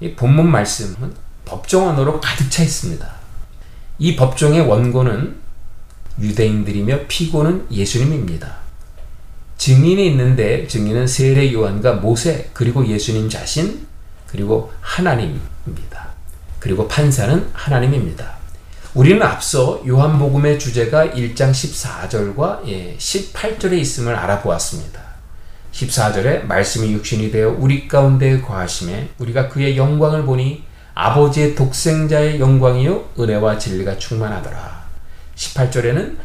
Speaker 8: 이 본문 말씀은 법정 언어로 가득 차 있습니다. 이 법정의 원고는 유대인들이며 피고는 예수님입니다. 증인이 있는데 증인은 세례 요한과 모세 그리고 예수님 자신 그리고 하나님입니다. 그리고 판사는 하나님입니다. 우리는 앞서 요한복음의 주제가 1장 14절과 18절에 있음을 알아보았습니다. 14절에 말씀이 육신이 되어 우리 가운데 거하심에 우리가 그의 영광을 보니 아버지의 독생자의 영광이요 은혜와 진리가 충만하더라. 18절에는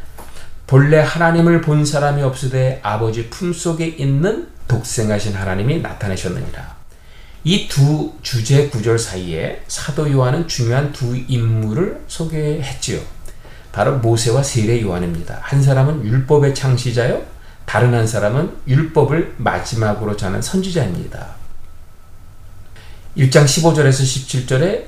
Speaker 8: 본래 하나님을 본 사람이 없으되 아버지 품속에 있는 독생하신 하나님이 나타내셨느니라. 이 두 주제 구절 사이에 사도 요한은 중요한 두 인물을 소개했지요. 바로 모세와 세례 요한입니다. 한 사람은 율법의 창시자요. 다른 한 사람은 율법을 마지막으로 전한 선지자입니다. 1장 15절에서 17절에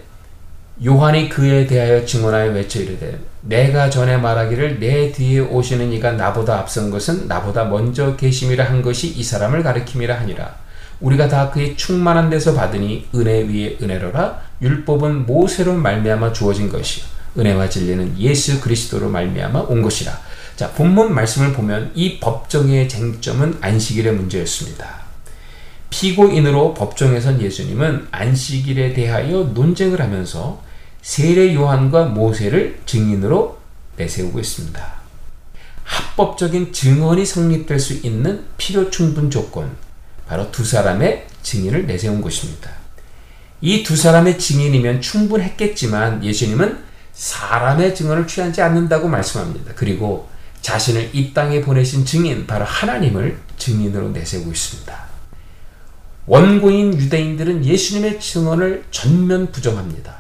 Speaker 8: 요한이 그에 대하여 증언하여 외쳐 이르되 내가 전에 말하기를 내 뒤에 오시는 이가 나보다 앞선 것은 나보다 먼저 계심이라 한 것이 이 사람을 가리킴이라 하니라 우리가 다 그의 충만한 데서 받으니 은혜 위에 은혜로라 율법은 모세로 말미암아 주어진 것이요 은혜와 진리는 예수 그리스도로 말미암아 온 것이라 자 본문 말씀을 보면 이 법정의 쟁점은 안식일의 문제였습니다. 피고인으로 법정에선 예수님은 안식일에 대하여 논쟁을 하면서 세례 요한과 모세를 증인으로 내세우고 있습니다. 합법적인 증언이 성립될 수 있는 필요 충분 조건, 바로 두 사람의 증인을 내세운 것입니다. 이 두 사람의 증인이면 충분했겠지만 예수님은 사람의 증언을 취하지 않는다고 말씀합니다. 그리고 자신을 이 땅에 보내신 증인, 바로 하나님을 증인으로 내세우고 있습니다. 원고인 유대인들은 예수님의 증언을 전면 부정합니다.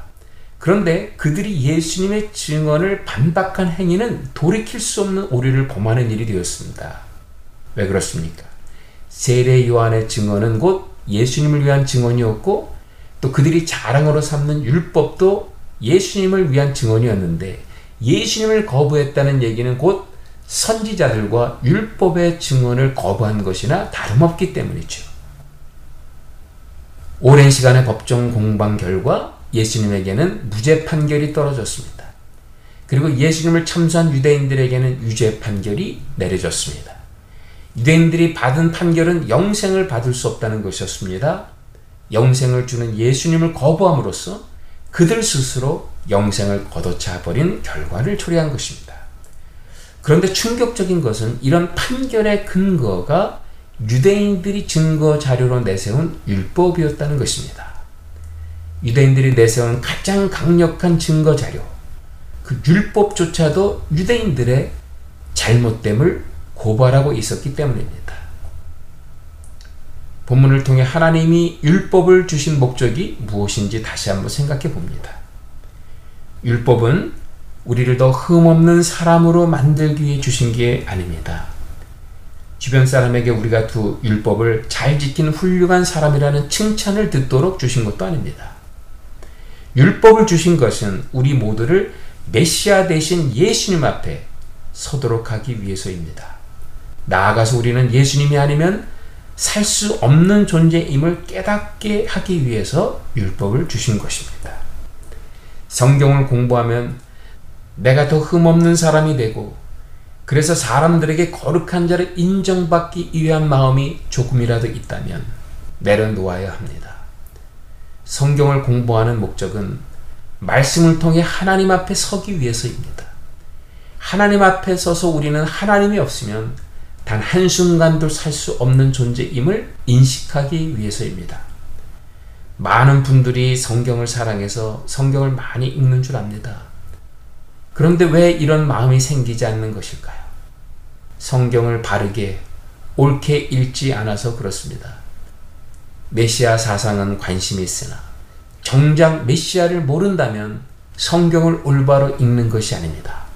Speaker 8: 그런데 그들이 예수님의 증언을 반박한 행위는 돌이킬 수 없는 오류를 범하는 일이 되었습니다. 왜 그렇습니까? 세례 요한의 증언은 곧 예수님을 위한 증언이었고 또 그들이 자랑으로 삼는 율법도 예수님을 위한 증언이었는데 예수님을 거부했다는 얘기는 곧 선지자들과 율법의 증언을 거부한 것이나 다름없기 때문이죠. 오랜 시간의 법정 공방 결과 예수님에게는 무죄 판결이 떨어졌습니다. 그리고 예수님을 참수한 유대인들에게는 유죄 판결이 내려졌습니다. 유대인들이 받은 판결은 영생을 받을 수 없다는 것이었습니다. 영생을 주는 예수님을 거부함으로써 그들 스스로 영생을 걷어차 버린 결과를 초래한 것입니다. 그런데 충격적인 것은 이런 판결의 근거가 유대인들이 증거 자료로 내세운 율법이었다는 것입니다. 유대인들이 내세운 가장 강력한 증거 자료, 그 율법조차도 유대인들의 잘못됨을 고발하고 있었기 때문입니다. 본문을 통해 하나님이 율법을 주신 목적이 무엇인지 다시 한번 생각해 봅니다. 율법은 우리를 더 흠없는 사람으로 만들기 위해 주신 게 아닙니다. 주변 사람에게 우리가 두 율법을 잘 지키는 훌륭한 사람이라는 칭찬을 듣도록 주신 것도 아닙니다. 율법을 주신 것은 우리 모두를 메시아 대신 예수님 앞에 서도록 하기 위해서입니다. 나아가서 우리는 예수님이 아니면 살 수 없는 존재임을 깨닫게 하기 위해서 율법을 주신 것입니다. 성경을 공부하면 내가 더 흠없는 사람이 되고 그래서 사람들에게 거룩한 자를 인정받기 위한 마음이 조금이라도 있다면 내려놓아야 합니다. 성경을 공부하는 목적은 말씀을 통해 하나님 앞에 서기 위해서입니다. 하나님 앞에 서서 우리는 하나님이 없으면 단 한순간도 살 수 없는 존재임을 인식하기 위해서입니다. 많은 분들이 성경을 사랑해서 성경을 많이 읽는 줄 압니다. 그런데 왜 이런 마음이 생기지 않는 것일까요? 성경을 바르게 옳게 읽지 않아서 그렇습니다. 메시아 사상은 관심이 있으나 정작 메시아를 모른다면 성경을 올바로 읽는 것이 아닙니다.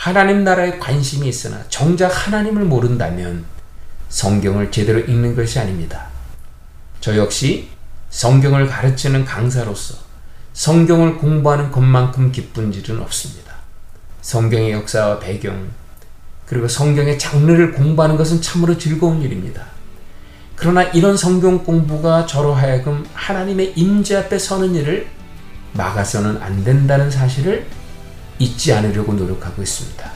Speaker 8: 하나님 나라에 관심이 있으나 정작 하나님을 모른다면 성경을 제대로 읽는 것이 아닙니다. 저 역시 성경을 가르치는 강사로서 성경을 공부하는 것만큼 기쁜 일은 없습니다. 성경의 역사와 배경, 그리고 성경의 장르를 공부하는 것은 참으로 즐거운 일입니다. 그러나 이런 성경 공부가 저로 하여금 하나님의 임재 앞에 서는 일을 막아서는 안 된다는 사실을 잊지 않으려고 노력하고 있습니다.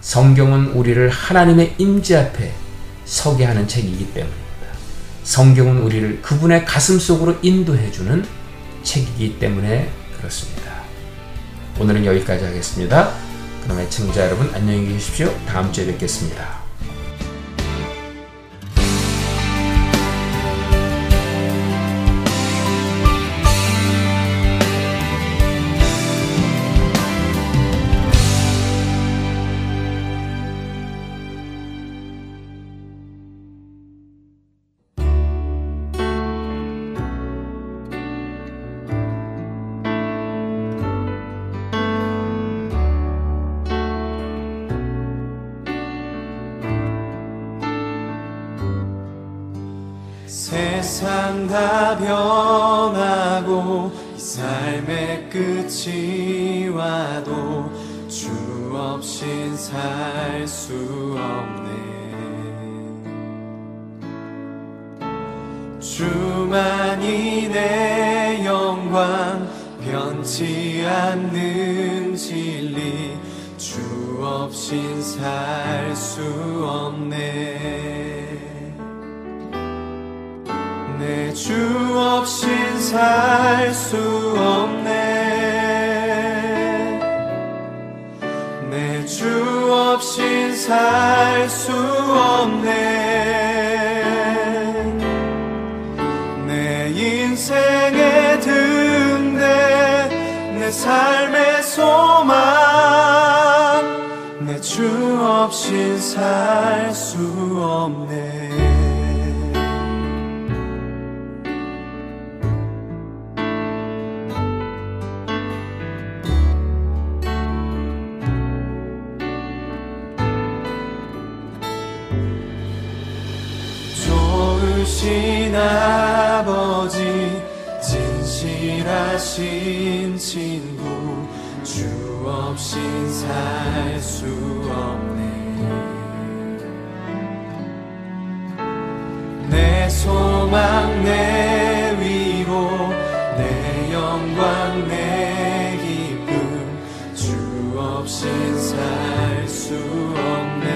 Speaker 8: 성경은 우리를 하나님의 임재 앞에 서게 하는 책이기 때문입니다. 성경은 우리를 그분의 가슴 속으로 인도해 주는 책이기 때문에 그렇습니다. 오늘은 여기까지 하겠습니다. 그럼 애청자 여러분 안녕히 계십시오. 다음 주에 뵙겠습니다.
Speaker 1: 없인 살 수 없네. 내 주 없인 살 수 없네. 내 주 없인 살 수 없네. 내 인생의 등대 내 삶의 소망 없인 살수 없네. 좋으신 아버지 진실하신 친구 주 없인 살수 없네 내 소망 내 위로 내 영광 내 기쁨 주 없인 살수 없네.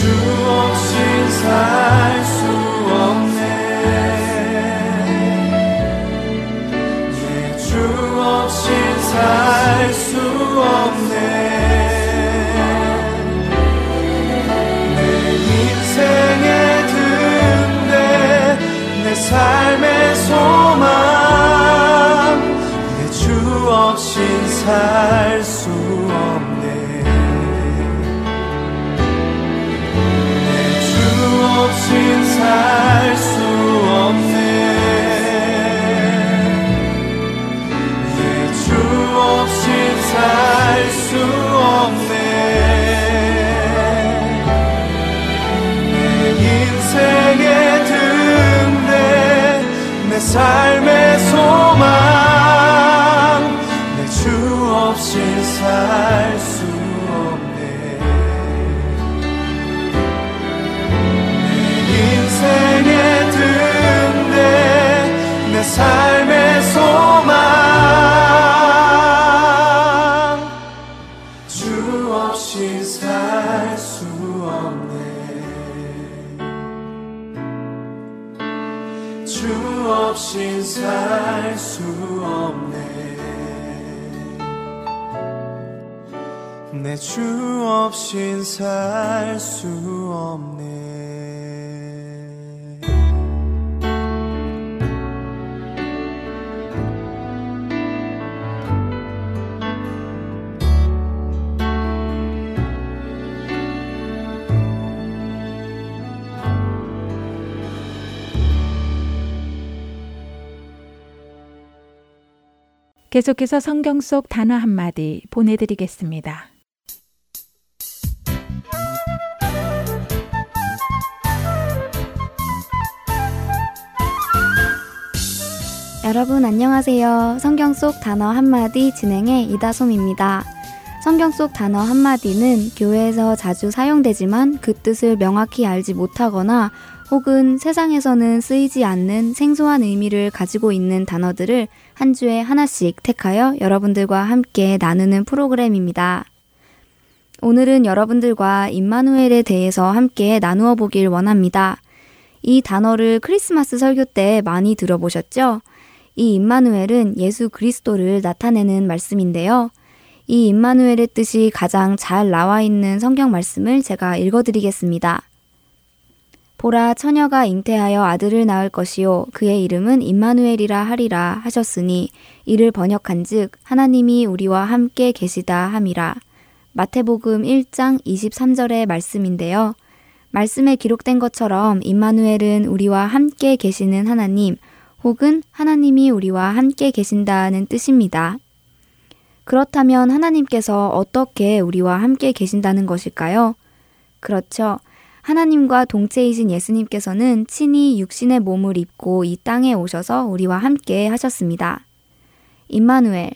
Speaker 1: 주 없인 살 삶의 소망. 내 주 없인 살 수 없네. 내 주 없인 살 수 없네. 내 주 없인 살 수 없네. 삶의 소망. 내 주 없이 살수 없인 살 수 없네
Speaker 2: 계속해서 성경 속 단어 한마디 보내드리겠습니다.
Speaker 9: 여러분 안녕하세요. 성경 속 단어 한마디 진행의 이다솜입니다. 성경 속 단어 한마디는 교회에서 자주 사용되지만 그 뜻을 명확히 알지 못하거나 혹은 세상에서는 쓰이지 않는 생소한 의미를 가지고 있는 단어들을 한 주에 하나씩 택하여 여러분들과 함께 나누는 프로그램입니다. 오늘은 여러분들과 임마누엘에 대해서 함께 나누어 보길 원합니다. 이 단어를 크리스마스 설교 때 많이 들어보셨죠? 이 임마누엘은 예수 그리스도를 나타내는 말씀인데요. 이 임마누엘의 뜻이 가장 잘 나와 있는 성경 말씀을 제가 읽어드리겠습니다. 보라 처녀가 잉태하여 아들을 낳을 것이요 그의 이름은 임마누엘이라 하리라 하셨으니 이를 번역한즉 하나님이 우리와 함께 계시다 함이라. 마태복음 1장 23절의 말씀인데요. 말씀에 기록된 것처럼 임마누엘은 우리와 함께 계시는 하나님 혹은 하나님이 우리와 함께 계신다는 뜻입니다. 그렇다면 하나님께서 어떻게 우리와 함께 계신다는 것일까요? 그렇죠. 하나님과 동체이신 예수님께서는 친히 육신의 몸을 입고 이 땅에 오셔서 우리와 함께 하셨습니다. 임마누엘,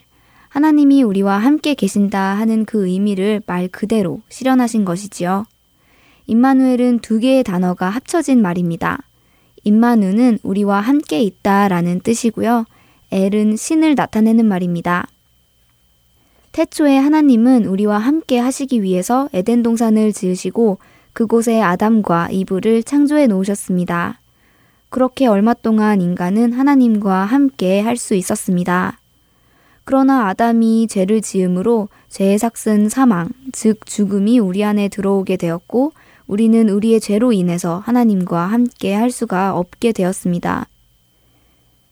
Speaker 9: 하나님이 우리와 함께 계신다 하는 그 의미를 말 그대로 실현하신 것이지요. 임마누엘은 두 개의 단어가 합쳐진 말입니다. 임마누는 우리와 함께 있다 라는 뜻이고요. 엘은 신을 나타내는 말입니다. 태초에 하나님은 우리와 함께 하시기 위해서 에덴 동산을 지으시고 그곳에 아담과 이브를 창조해 놓으셨습니다. 그렇게 얼마 동안 인간은 하나님과 함께 할 수 있었습니다. 그러나 아담이 죄를 지음으로 죄의 삭슨 사망, 즉 죽음이 우리 안에 들어오게 되었고 우리는 우리의 죄로 인해서 하나님과 함께 할 수가 없게 되었습니다.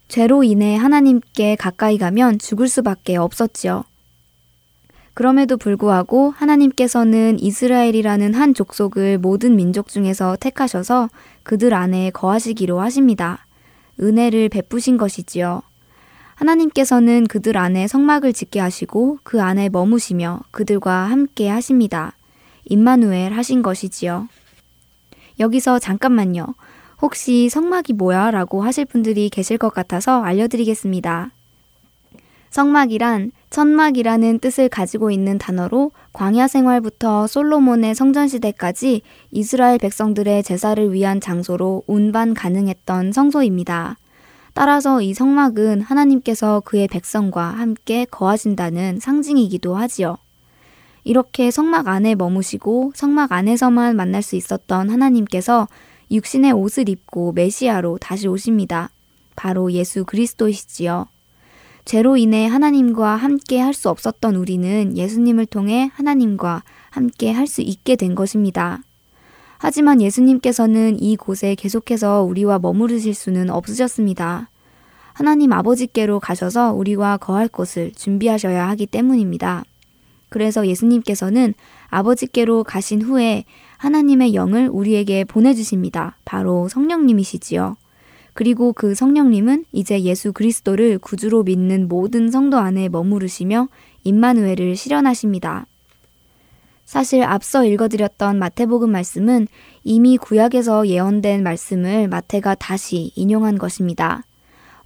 Speaker 9: 죄로 인해 하나님께 가까이 가면 죽을 수밖에 없었지요. 그럼에도 불구하고 하나님께서는 이스라엘이라는 한 족속을 모든 민족 중에서 택하셔서 그들 안에 거하시기로 하십니다. 은혜를 베푸신 것이지요. 하나님께서는 그들 안에 성막을 짓게 하시고 그 안에 머무시며 그들과 함께 하십니다. 임마누엘 하신 것이지요. 여기서 잠깐만요. 혹시 성막이 뭐야? 라고 하실 분들이 계실 것 같아서 알려드리겠습니다. 성막이란 천막이라는 뜻을 가지고 있는 단어로 광야 생활부터 솔로몬의 성전 시대까지 이스라엘 백성들의 제사를 위한 장소로 운반 가능했던 성소입니다. 따라서 이 성막은 하나님께서 그의 백성과 함께 거하신다는 상징이기도 하지요. 이렇게 성막 안에 머무시고 성막 안에서만 만날 수 있었던 하나님께서 육신의 옷을 입고 메시아로 다시 오십니다. 바로 예수 그리스도이시지요. 죄로 인해 하나님과 함께 할 수 없었던 우리는 예수님을 통해 하나님과 함께 할 수 있게 된 것입니다. 하지만 예수님께서는 이 곳에 계속해서 우리와 머무르실 수는 없으셨습니다. 하나님 아버지께로 가셔서 우리와 거할 곳을 준비하셔야 하기 때문입니다. 그래서 예수님께서는 아버지께로 가신 후에 하나님의 영을 우리에게 보내주십니다. 바로 성령님이시지요. 그리고 그 성령님은 이제 예수 그리스도를 구주로 믿는 모든 성도 안에 머무르시며 임마누엘을 실현하십니다. 사실 앞서 읽어드렸던 마태복음 말씀은 이미 구약에서 예언된 말씀을 마태가 다시 인용한 것입니다.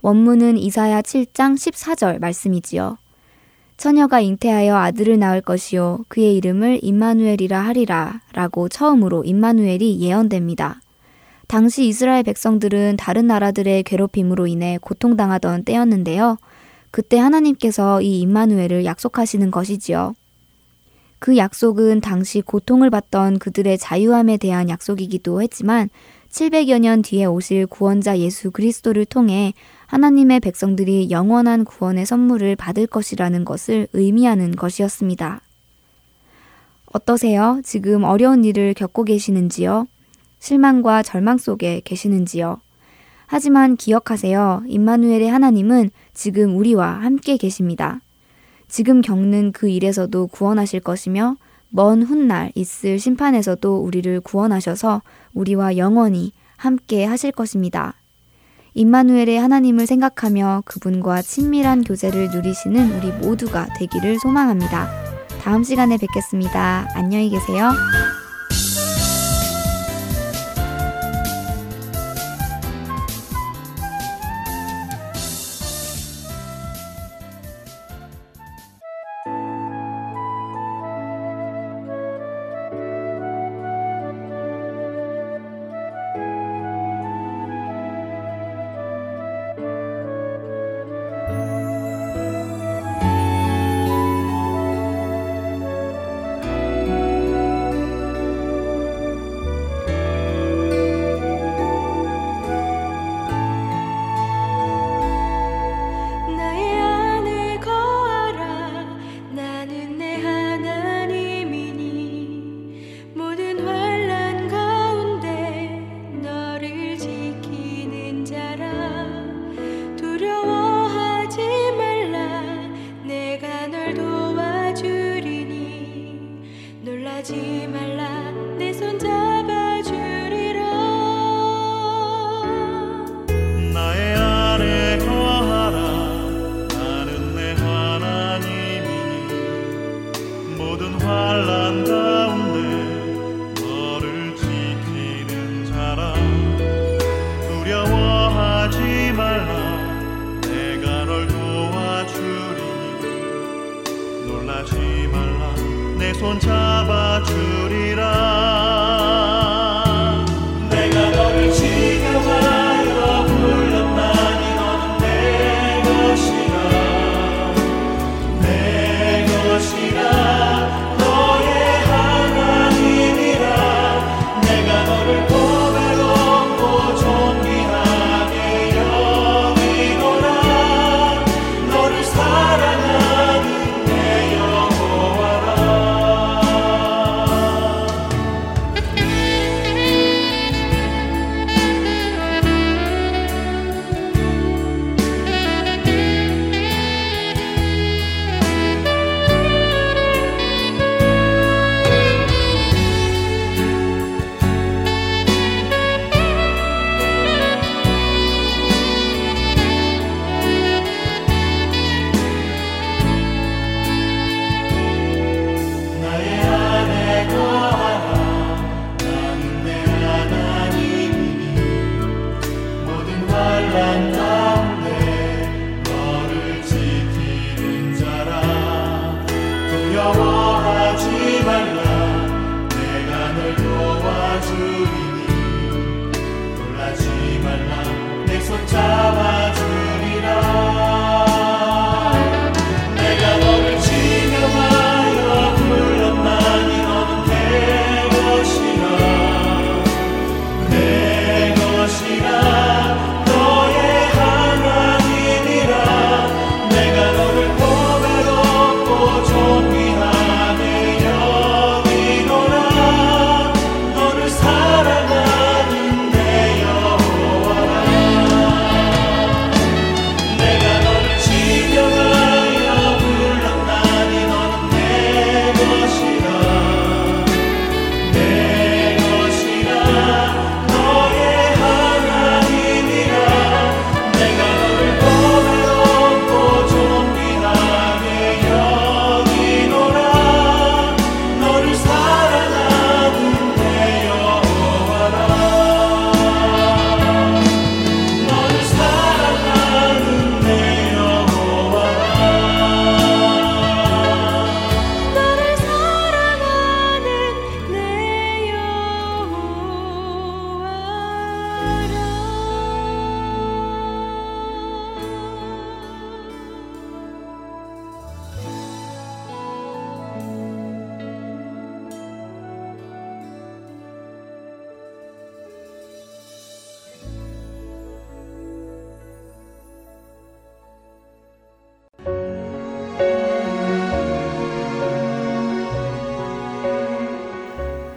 Speaker 9: 원문은 이사야 7장 14절 말씀이지요. 처녀가 잉태하여 아들을 낳을 것이요 그의 이름을 임마누엘이라 하리라 라고 처음으로 임마누엘이 예언됩니다. 당시 이스라엘 백성들은 다른 나라들의 괴롭힘으로 인해 고통당하던 때였는데요. 그때 하나님께서 이 임마누엘을 약속하시는 것이지요. 그 약속은 당시 고통을 받던 그들의 자유함에 대한 약속이기도 했지만 700여 년 뒤에 오실 구원자 예수 그리스도를 통해 하나님의 백성들이 영원한 구원의 선물을 받을 것이라는 것을 의미하는 것이었습니다. 어떠세요? 지금 어려운 일을 겪고 계시는지요? 실망과 절망 속에 계시는지요? 하지만 기억하세요. 임마누엘의 하나님은 지금 우리와 함께 계십니다. 지금 겪는 그 일에서도 구원하실 것이며 먼 훗날 있을 심판에서도 우리를 구원하셔서 우리와 영원히 함께 하실 것입니다. 임마누엘의 하나님을 생각하며 그분과 친밀한 교제를 누리시는 우리 모두가 되기를 소망합니다. 다음 시간에 뵙겠습니다. 안녕히 계세요.